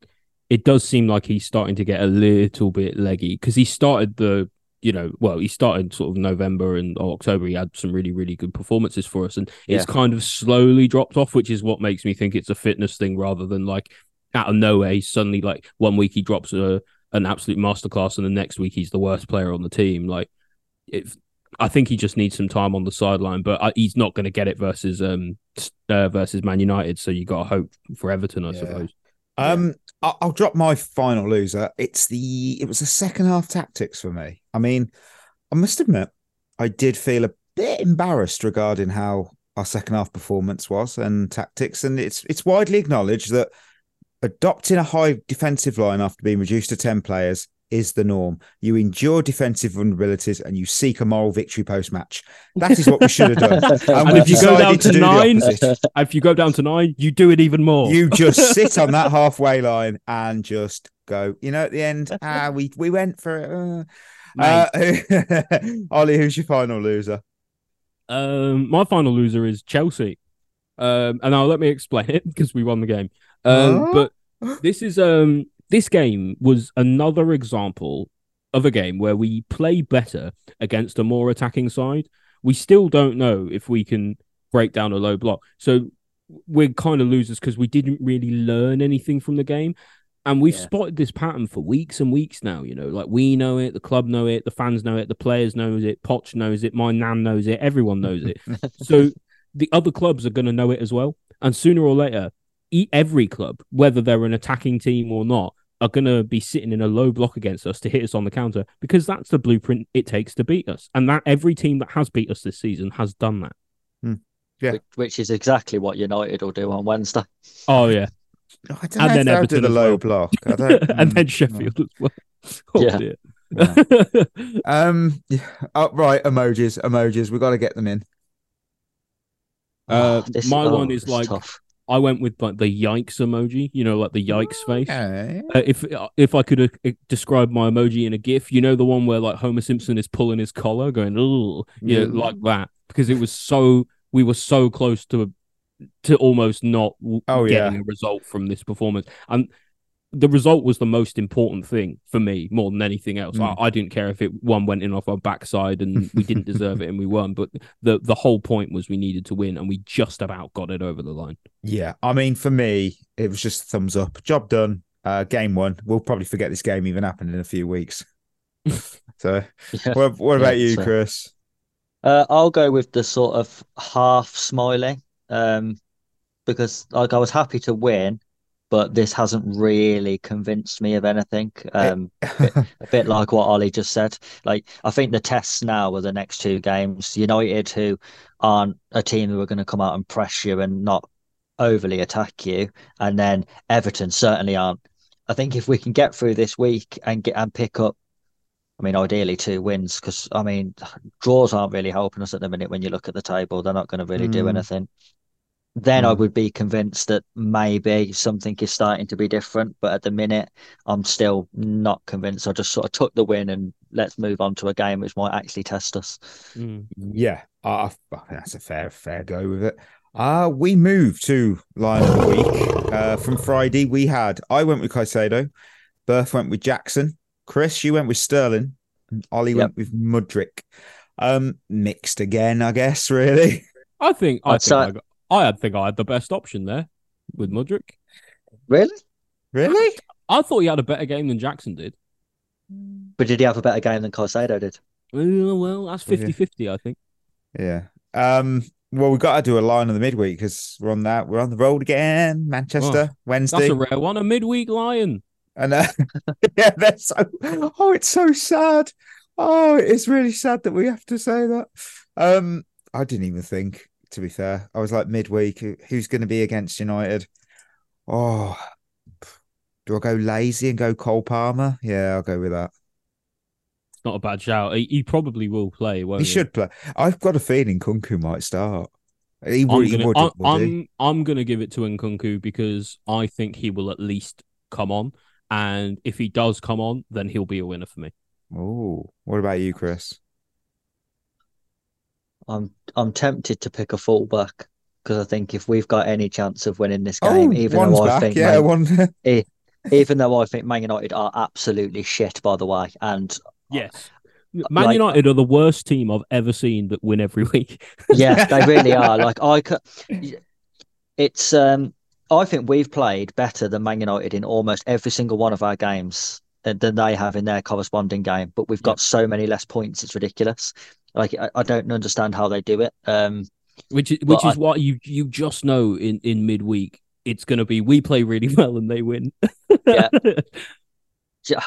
it does seem like he's starting to get a little bit leggy because he started the you know, well, he started sort of November and October. He had some really, really good performances for us, and yeah. it's kind of slowly dropped off, which is what makes me think it's a fitness thing rather than like out of nowhere. He's suddenly like one week he drops a an absolute masterclass, and the next week he's the worst player on the team. Like, if I think he just needs some time on the sideline, but I, uh, he's not going to get it versus um uh, versus Man United. So you got to hope for Everton, I yeah. suppose. Um, I'll, I'll drop my final loser. It's the it was the second half tactics for me. I mean, I must admit, I did feel a bit embarrassed regarding how our second half performance was and tactics, and it's it's widely acknowledged that adopting a high defensive line after being reduced to ten players is the norm. You endure defensive vulnerabilities and you seek a moral victory post match. That is what we should have done. And, and if you go down to, to nine, if you go down to nine, you do it even more. You just sit on that halfway line and just go. You know, at the end, ah, we we went for it. Uh, uh, Ollie, who's your final loser? Um, my final loser is Chelsea. Um, and now let me explain it because we won the game. Um, huh? but this is um this game was another example of a game where we play better against a more attacking side. We still don't know if we can break down a low block. So we're kind of losers because we didn't really learn anything from the game. And we've Yeah. spotted this pattern for weeks and weeks now. You know, like we know it, the club know it, the fans know it, the players knows it, Poch knows it, my nan knows it, everyone knows it. so the other clubs are going to know it as well. And sooner or later, every club, whether they're an attacking team or not, are going to be sitting in a low block against us to hit us on the counter because that's the blueprint it takes to beat us. And that every team that has beat us this season has done that. Yeah. Which, which is exactly what United will do on Wednesday. Oh yeah, I don't And know then if they'll Everton do the low well. block. I don't, and then mm, Sheffield as well. Oh, Yeah. dear. no. Um. yeah. Oh, right. Emojis. Emojis. We've got to get them in. Uh, Oh, this- my oh, one is like tough. I went with like the yikes emoji. You know, like the yikes face. Okay. Uh, if if I could uh, describe my emoji in a GIF, you know the one where like Homer Simpson is pulling his collar, going yeah, Yeah. like that, because it was so we were so close to to almost not w- Oh, getting yeah. a result from this performance, and the result was the most important thing for me more than anything else. Mm. I, I didn't care if it one went in off our backside and we didn't deserve it and we won, but the the whole point was we needed to win and we just about got it over the line. Yeah. I mean, for me, it was just a thumbs up. Job done. Uh, game one. We'll probably forget this game even happened in a few weeks. so, Yeah. what, what Yeah, about you, so- Chris? Uh, I'll go with the sort of half smiling um, because like I was happy to win, but this hasn't really convinced me of anything. Um, a bit like what Ollie just said. Like I think the tests now are the next two games. United, who aren't a team who are going to come out and press you and not overly attack you, and then Everton certainly aren't. I think if we can get through this week and get and pick up, I mean, ideally two wins, because I mean, draws aren't really helping us at the minute. When you look at the table, they're not going to really do Mm. anything. Then I Mm. would be convinced that maybe something is starting to be different. But at the minute, I'm still not convinced. I just sort of took the win and let's move on to a game which might actually test us. Yeah, uh, that's a fair fair go with it. Uh we moved to line of the week. Uh, from Friday, we had I went with Caicedo, Berth went with Jackson, Chris, you went with Sterling, and Ollie Yep. went with Mudryk. Um, mixed again, I guess. Really, I think I I'd think say- I, got, I had- think I had the best option there with Mudryk. Really? really. I thought he had a better game than Jackson did. But did he have a better game than Caicedo did? Uh, well, that's Yeah. 50-50, I think. Yeah. Um. Well, we've got to do a line of the midweek because we're on that. We're on the road again, Manchester Wednesday. That's a rare one, a midweek lion. And uh, yeah, that's so. Oh, it's so sad. Oh, it's really sad that we have to say that. Um, I didn't even think. To be fair, I was like midweek. Who's going to be against United? Oh, do I go lazy and go Cole Palmer? Yeah, I'll go with that. It's not a bad shout. He, he probably will play, won't He he? should play. I've got a feeling Nkunku might start. He, I'm gonna, would, I'm. I'm, I'm gonna give it to Nkunku because I think he will at least come on, and if he does come on, then he'll be a winner for me. Oh, what about you, Chris? I'm I'm tempted to pick a fullback because I think if we've got any chance of winning this game, even Oh, one's though I back. think yeah, Man, one. even though I think Man United are absolutely shit, by the way, and Yes. Man like- United are the worst team I've ever seen that win every week. yeah, they really are. Like I could, it's um, I think we've played better than Man United in almost every single one of our games than, than they have in their corresponding game. But we've got so many less points; it's ridiculous. Like I, I don't understand how they do it. Um, which is which Well, is why you you just know in in midweek it's going to be we play really well and they win. Yeah.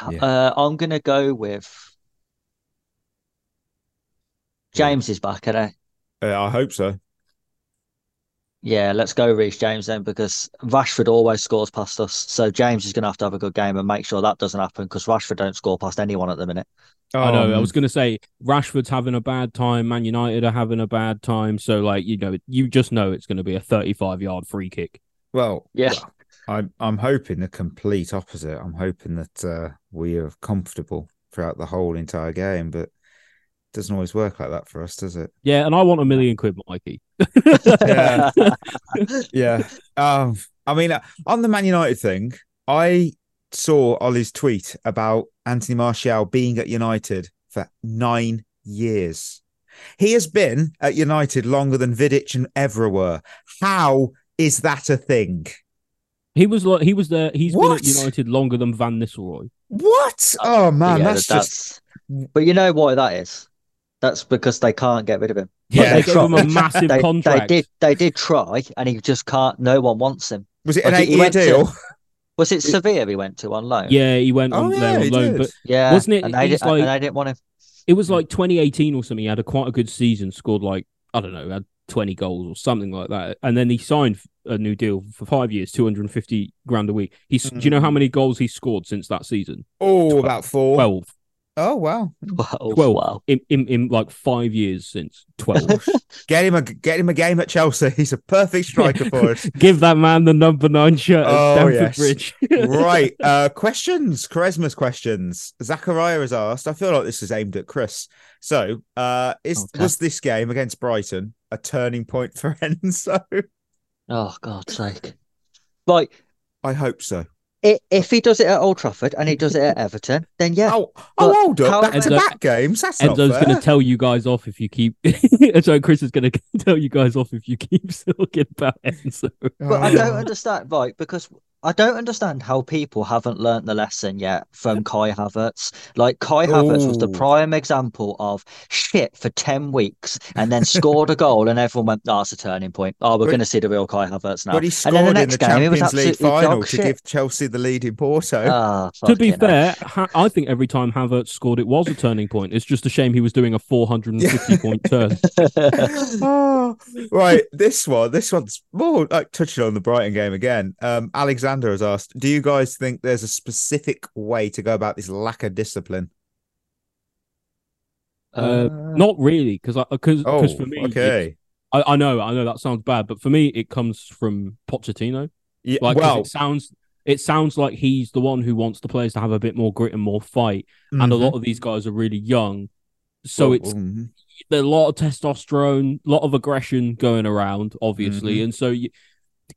Yeah. uh, I'm gonna go with James is back, are Uh, I hope so. Yeah, let's go Reece James then because Rashford always scores past us. So James is going to have to have a good game and make sure that doesn't happen because Rashford don't score past anyone at the minute. I know. I Um, was going to say Rashford's having a bad time. Man United are having a bad time. So, like, you know, you just know it's going to be a 35 yard free kick. Well, Yeah. I'm I'm hoping the complete opposite. I'm hoping that uh, we are comfortable throughout the whole entire game, but it doesn't always work like that for us, does it? Yeah. And I want a million quid, Mikey. Yeah. Yeah. Um. I mean, uh, on the Man United thing, I saw Ollie's tweet about Anthony Martial being at United for nine years. He has been at United longer than Vidic and Evra were. How Is that a thing? He was like he was there. He's What? been at United longer than Van Nistelrooy. What? Oh man, Yeah, that's that- just But you know why that is? That's because they can't get rid of him. Yeah, Yeah, they gave him a massive They, they did. They did try, and he just can't. No one wants him. was it an Like, he eight-year went to- deal? Was it Sevilla he went to on loan? Yeah, he went Oh, on yeah, there he on loan, did. but yeah. Wasn't it- And they, he's did, and like- they didn't want him. it was like 2018 or something. He had a quite a good season, scored like I don't know, had 20 goals or something like that, and then he signed a new deal for five years, 250 grand a week. He's, do you know Mm. how many goals he scored since that season? Oh, about four. 12. Oh wow. Well, 12 wow. in, in in like five years since 12. Get him a get him a game at Chelsea. He's a perfect striker for us. Give that man the number nine shirt at Oh, Stamford yes. Bridge. right. Uh questions. Charisma's questions. Zachariah has asked. I feel like this is aimed at Chris. So uh is Okay. was this game against Brighton a turning point for Enzo? Oh God's sake! Like I hope so. I if he does it at Old Trafford and he does it at Everton, then yeah. Oh, oh, But hold up. Back to back games. That's not Enzo's going to tell you guys off if you keep. so Chris is going to tell you guys off if you keep talking about Enzo. But I oh, don't Oh. understand, right? Because I don't understand how people haven't learnt the lesson yet from Kai Havertz. Like Kai Havertz was the prime example of shit for ten weeks and then scored a goal, and everyone went, "Oh, it's a turning point. Oh, we're But- going to see the real Kai Havertz now." But he and then the in next the game, he was League absolutely final to shit. give Chelsea the lead in Porto. Ah, To be fair, ha- I think every time Havertz scored, it was a turning point. It's just a shame he was doing a 450 point turn. oh, right, this one, this one's more like touching on the Brighton game again. Um, Alexander has asked, "Do you guys think there's a specific way to go about this lack of discipline?" Uh, not really, because because Oh, for me, okay, I, I know, I know that sounds bad, but for me, it comes from Pochettino. yeah, Like, well, it sounds, it sounds like he's the one who wants the players to have a bit more grit and more fight. And a mhm. lot of these guys are really young, so Well, it's mhm. there's a lot of testosterone, a lot of aggression going around, obviously, Mm-hmm. and so you,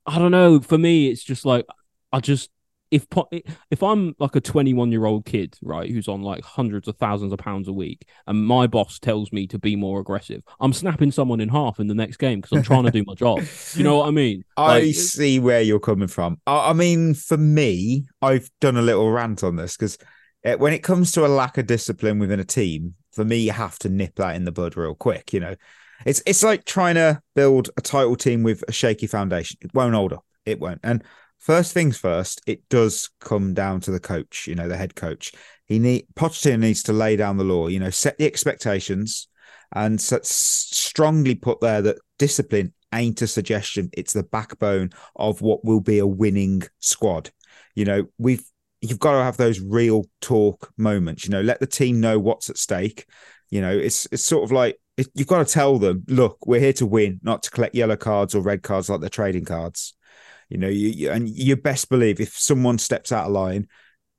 I don't know. For me, it's just like I just if if I'm like a 21 year old kid, right, who's on like hundreds of thousands of pounds a week, and my boss tells me to be more aggressive, I'm snapping someone in half in the next game because I'm trying to do my job. You know what I mean? I see where you're coming from. I, I mean, for me, I've done a little rant on this because eh, when it comes to a lack of discipline within a team, for me, you have to nip that in the bud real quick. You know, it's it's like trying to build a title team with a shaky foundation. It won't hold up. It won't. And first things first, it does come down to the coach. You know, the head coach. He need Pochettino needs to lay down the law. You know, set the expectations and so, strongly put there that discipline ain't a suggestion. It's the backbone of what will be a winning squad. You know, we've you've got to have those real talk moments. You know, let the team know what's at stake. You know, it's it's sort of like it, you've got to tell them, look, we're here to win, not to collect yellow cards or red cards like the trading cards. You know, you, you and you best believe if someone steps out of line,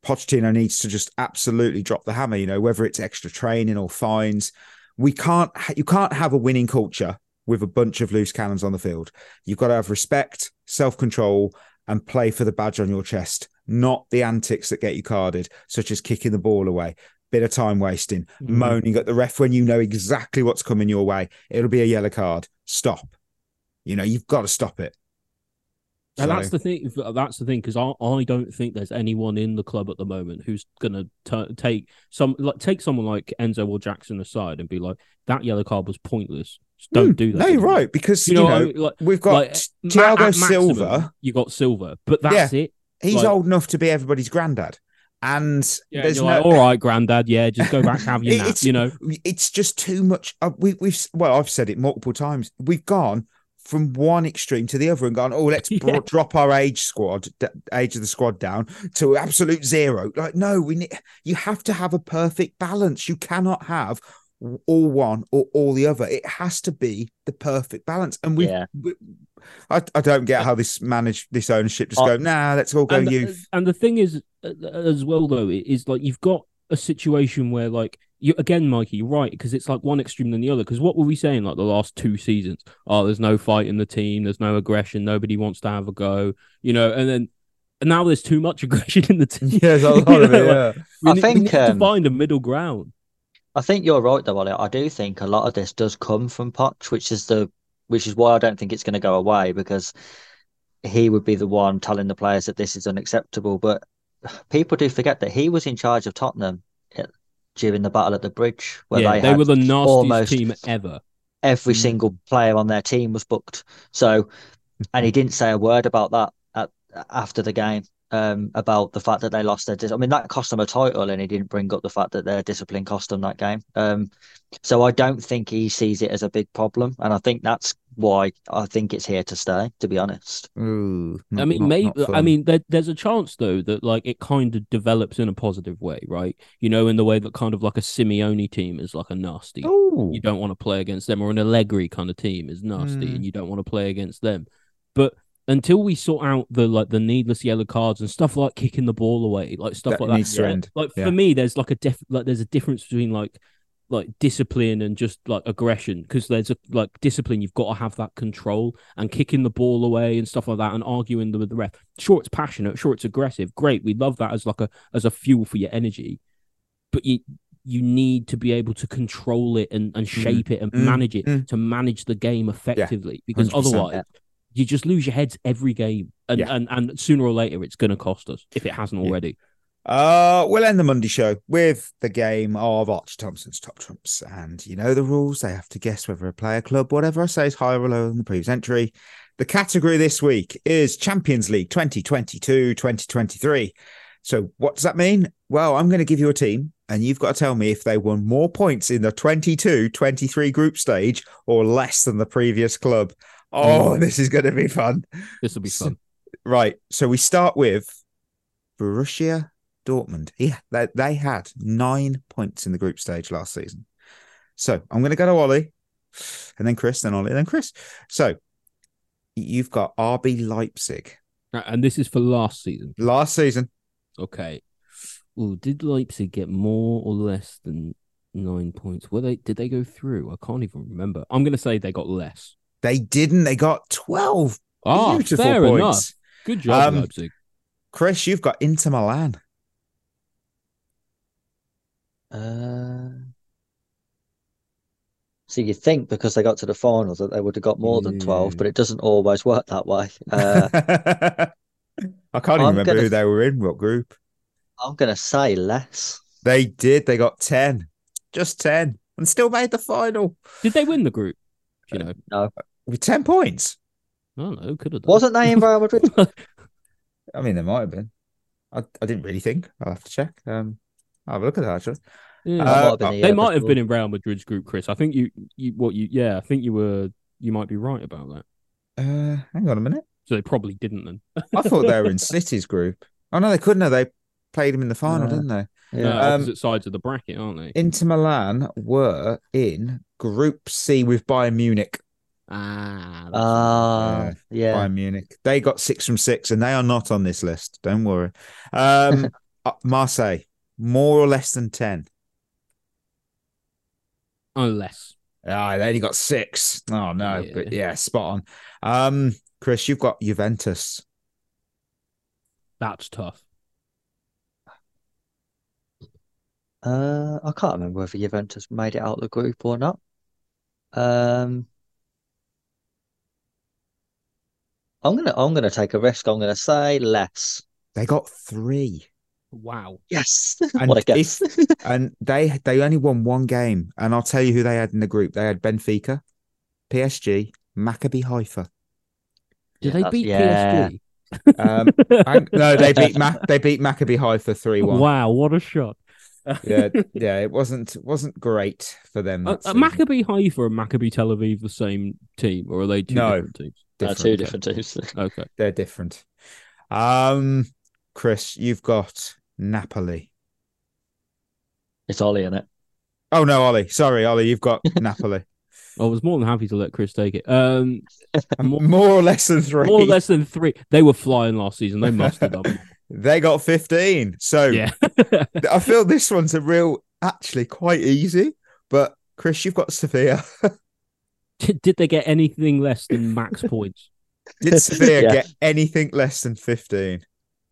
Pochettino needs to just absolutely drop the hammer. You know, whether it's extra training or fines, we can't. ha- You can't have a winning culture with a bunch of loose cannons on the field. You've got to have respect, self control, and play for the badge on your chest, not the antics that get you carded, such as kicking the ball away, bit of time wasting, Mhm. moaning at the ref when you know exactly what's coming your way. It'll be a yellow card. Stop. You know, you've got to stop it. And that's the thing. That's the thing because I, I don't think there's anyone in the club at the moment who's gonna t- take some like take someone like Enzo or Jackson aside and be like that yellow card was pointless. Just don't Hmm, do that. No, you're anymore." right because You you know, know, I mean? like, we've got like, Thiago Silva. You got Silva, but that's it. He's like- old enough to be everybody's granddad, and Yeah, there's no. like, all right, granddad. Yeah, just go back have your nap. You know, it's just too much. Uh, we, we've well, I've said it multiple times. We've gone from one extreme to the other and gone, oh, let's bro- drop our age squad, d- age of the squad down to absolute zero. Like, no, we need. You have to have a perfect balance. You cannot have all one or all the other. It has to be the perfect balance. And we, Yeah. we I, I don't get how this managed this ownership just go. Nah, let's all go and, youth. and the thing is, uh, as well though, is like you've got a situation where like you again, Mikey, you're right because it's like one extreme than the other. Because what were we saying like the last two seasons? Oh, there's no fight in the team. There's no aggression. Nobody wants to have a go. You know, and then. And now there's too much aggression in the team. Yeah, there's a lot of know, it. like, Yeah. we I need, we think, need to um, find a middle ground. I think you're right though, Ollie. I do think a lot of this does come from Poch, which is the which is why I don't think it's going to go away because he would be the one telling the players that this is unacceptable. But people do forget that he was in charge of Tottenham at- during the battle at the bridge, where yeah, they, they, were the nastiest team ever. every Mm. single player on their team was booked. So, and he didn't say a word about that at, after the game. Um, about the fact that they lost their, dis- I mean, that cost them a title, and he didn't bring up the fact that their discipline cost them that game. Um, so I don't think he sees it as a big problem, and I think that's why I think it's here to stay. To be honest, Ooh, I mean, not- maybe. not I mean, there, there's a chance though that like it kind of develops in a positive way, right? You know, in the way that kind of like a Simeone team is like a nasty. Ooh. You don't want to play against them, or an Allegri kind of team is nasty, Mm. and you don't want to play against them. But until we sort out the like the needless yellow cards and stuff like kicking the ball away, like stuff That like that, yeah. Like Yeah. for me, there's like a def like there's a difference between like like discipline and just like aggression because there's a like discipline you've got to have that control and kicking the ball away and stuff like that and arguing with the ref sure it's passionate sure it's aggressive great we love that as like a as a fuel for your energy but you you need to be able to control it and, and shape it and Mm. manage it Mm. to manage the game effectively because 100%. otherwise you just lose your heads every game and Yeah. and, and sooner or later it's going to cost us if it hasn't Yeah. already Uh, we'll end the Monday show with the game of Archie Thompson's Top Trumps. And you know the rules. They have to guess whether a player, club, whatever I say is higher or lower than the previous entry. The category this week is Champions League 2022 2023. So, what does that mean? Well, I'm going to give you a team, and you've got to tell me if they won more points in the 22 23 group stage or less than the previous club. Oh, this is going to be fun. this will be So- fun Right. So we start with Borussia Dortmund. Yeah, they, they had nine points in the group stage last season. So I'm going to go to Ollie, and then Chris, then Ollie, then Chris. So you've got RB Leipzig and this is for last season last season. Okay. Ooh, did Leipzig get more or less than nine points? Were they? Did they go through? I can't even remember. I'm going to say they got less. They didn't. They got 12 Ah, beautiful fair points. enough. Good job, Um, Leipzig. Chris, you've got Inter Milan. Uh, so you think because they got to the final that they would have got more than twelve, Yeah. but it doesn't always work that way. Uh, I can't even I'm remember gonna- who they were in, what group. I'm gonna say less. They did. They got 10. Just 10. And still made the final Did they win the group? Do you know? no. with 10 points. I don't know. Could have done. Wasn't they in Real Madrid? I mean, there might have been. I, I didn't really think. I'll have to check. Um, I'll have a look at that actually. Yeah. Uh, That might been they year might have before. been in Real Madrid's group, Chris. I think you, you, what you, yeah, I think you were, you might be right about that. Uh, hang on a minute. So they probably didn't then. I thought they were in City's group. Oh no, they couldn't have. They played him in the final, No. didn't they? No, Yeah. Um, opposite sides of the bracket, aren't they? Inter Milan were in Group C with Bayern Munich. ah, that's Ah, Yeah. yeah. Bayern Munich. They got six from six, and they are not on this list. Don't worry. Um, uh, Marseille, more or less than ten. unless Ah, they only got six. Oh no, Yeah. but yeah, spot on. Um, Chris, you've got Juventus. that's tough. Uh, I can't remember whether Juventus made it out of the group or not. Um, I'm gonna I'm gonna take a risk. I'm gonna say less. They got three. Wow. Yes. And What a guess. and they they only won one game. And I'll tell you who they had in the group. They had Benfica, PSG, Maccabi Haifa. Did Yeah, they beat yeah. PSG? Um, and- no, they beat Ma- they beat Maccabi Haifa three one. Wow, what a shot! Yeah, yeah, it wasn't wasn't great for them. Are, that are season. Maccabi Haifa and Maccabi Tel Aviv the same team, or are they two No. different teams? Uh, two different teams. Okay. They're different. Um, Chris, you've got Napoli. It's Ollie in it. Oh no, Ollie. Sorry, Ollie. You've got Napoli. I was more than happy to let Chris take it. Um, more, More or less than three. more or less than three. They were flying last season. They must have done. They got 15. So yeah. I feel this one's a real, actually quite easy. But Chris, you've got Sevilla. Did did they get anything less than max points? Did Sevilla Yeah. get anything less than 15?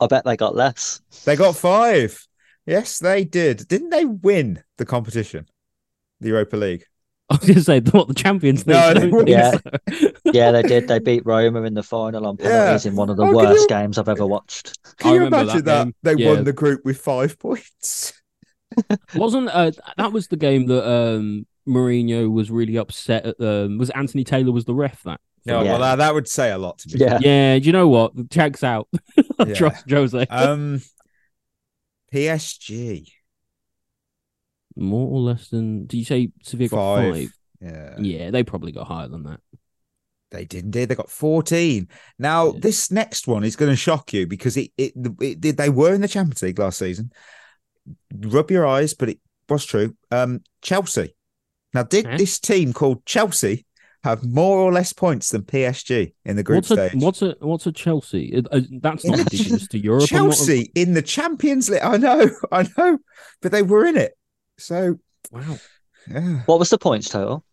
I bet they got less. They got five. Yes, they did. Didn't they win the competition? The Europa League. I was going to say what the Champions No, don't they Yeah. so. Yeah, they did. They beat Roma in the final on Yeah. in one of the Oh, worst you- games I've ever watched. Can I you remember imagine that that, they Yeah. won the group with five points? Wasn't uh, that was the game that um, Mourinho was really upset at? Um, was Anthony Taylor was the ref that? No, Yeah. well, that, that would say a lot to me. Yeah. Yeah, you know what? Checks out. Yeah. Trust Jose. Um, PSG More or less than? Do you say Sevilla got five. five? Yeah, Yeah, they probably got higher than that. they didn't. Did they got fourteen? Now Yeah. this next one is going to shock you because it, it, it, it they were in the Champions League last season. Rub your eyes, but it was true. Um, Chelsea. Now, did Huh? this team called Chelsea have more or less points than PSG in the group What's a stage? what's a what's a Chelsea? Uh, that's not indigenous to Europe. I'm not- Chelsea in the Champions League. I know, I know, but they were in it. So, wow. yeah. What was the points total?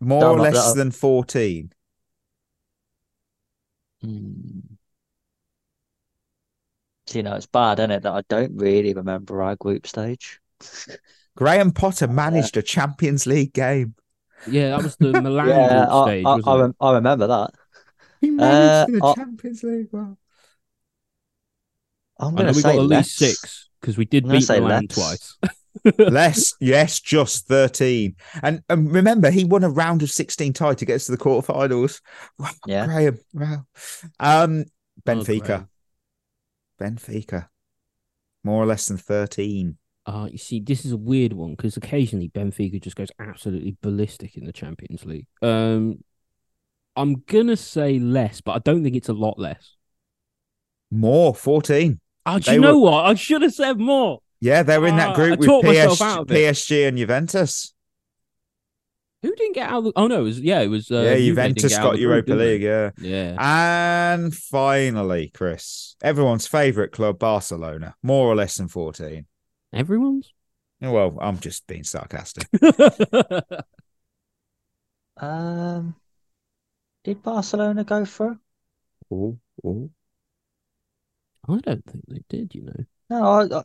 more Don't or less than 14. Hmm. So, you know, it's bad, isn't it, that I don't really remember our group stage. Graham Potter managed a Champions League game. Yeah, that was the Milan yeah, group I, stage, I, I, I remember that. He managed Uh, the I- Champions League. Wow. I'm I going know to we got at least six because we did I'm beat say Milan less. twice. Less, yes, just 13. And, and remember, he won a round of 16 tie to get us to the quarterfinals. Wow, Yeah. Graham. Wow. Um, Benfica. Graham. Benfica. More or less than 13. Uh, you see, this is a weird one because occasionally Benfica just goes absolutely ballistic in the Champions League. Um, I'm gonna say less, but I don't think it's a lot less. More, 14. Oh, do They you know were- what? I should have said more. Yeah, they were in that Ah, group I with myself PSG, out of it. PSG and Juventus. Who didn't get out? Of the... Oh no, it was yeah, it was. Uh, yeah, Juventus got the Europa League. Yeah. Yeah, And finally, Chris, everyone's favourite club, Barcelona, more or less than 14. Everyone's. Well, I'm just being sarcastic. Um, did Barcelona go through? Ooh, ooh. I don't think they did. You know. No, I, I,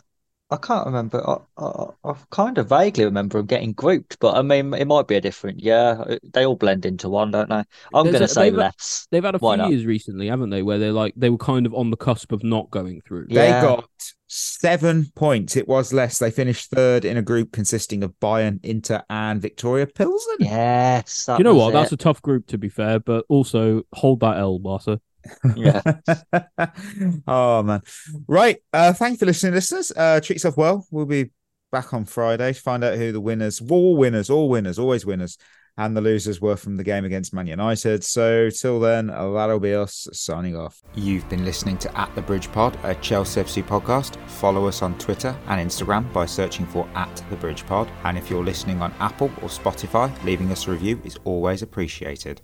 I can't remember. I, I, I kind of vaguely remember them getting grouped, but I mean, it might be a different. Yeah, they all blend into one, don't they? I'm There's going a- to say they've- less. They've had a Why few not? years recently, haven't they? Where they're like they were kind of on the cusp of not going through. Yeah. They got seven points. It was less. They finished third in a group consisting of Bayern, Inter, and Victoria Pilsen. Yes, you know was what? That's a tough group to be fair, but also hold that L, Barca. Yeah. oh man. Right. Uh thank you for listening, listeners. Uh treat yourself well. We'll be back on Friday to find out who the winners, all winners, all winners, always winners, and the losers were from the game against Man United. So till then, that'll be us signing off. You've been listening to At the Bridge Pod, a Chelsea FC podcast. Follow us on Twitter and Instagram by searching for At the Bridge Pod. And if you're listening on Apple or Spotify, leaving us a review is always appreciated.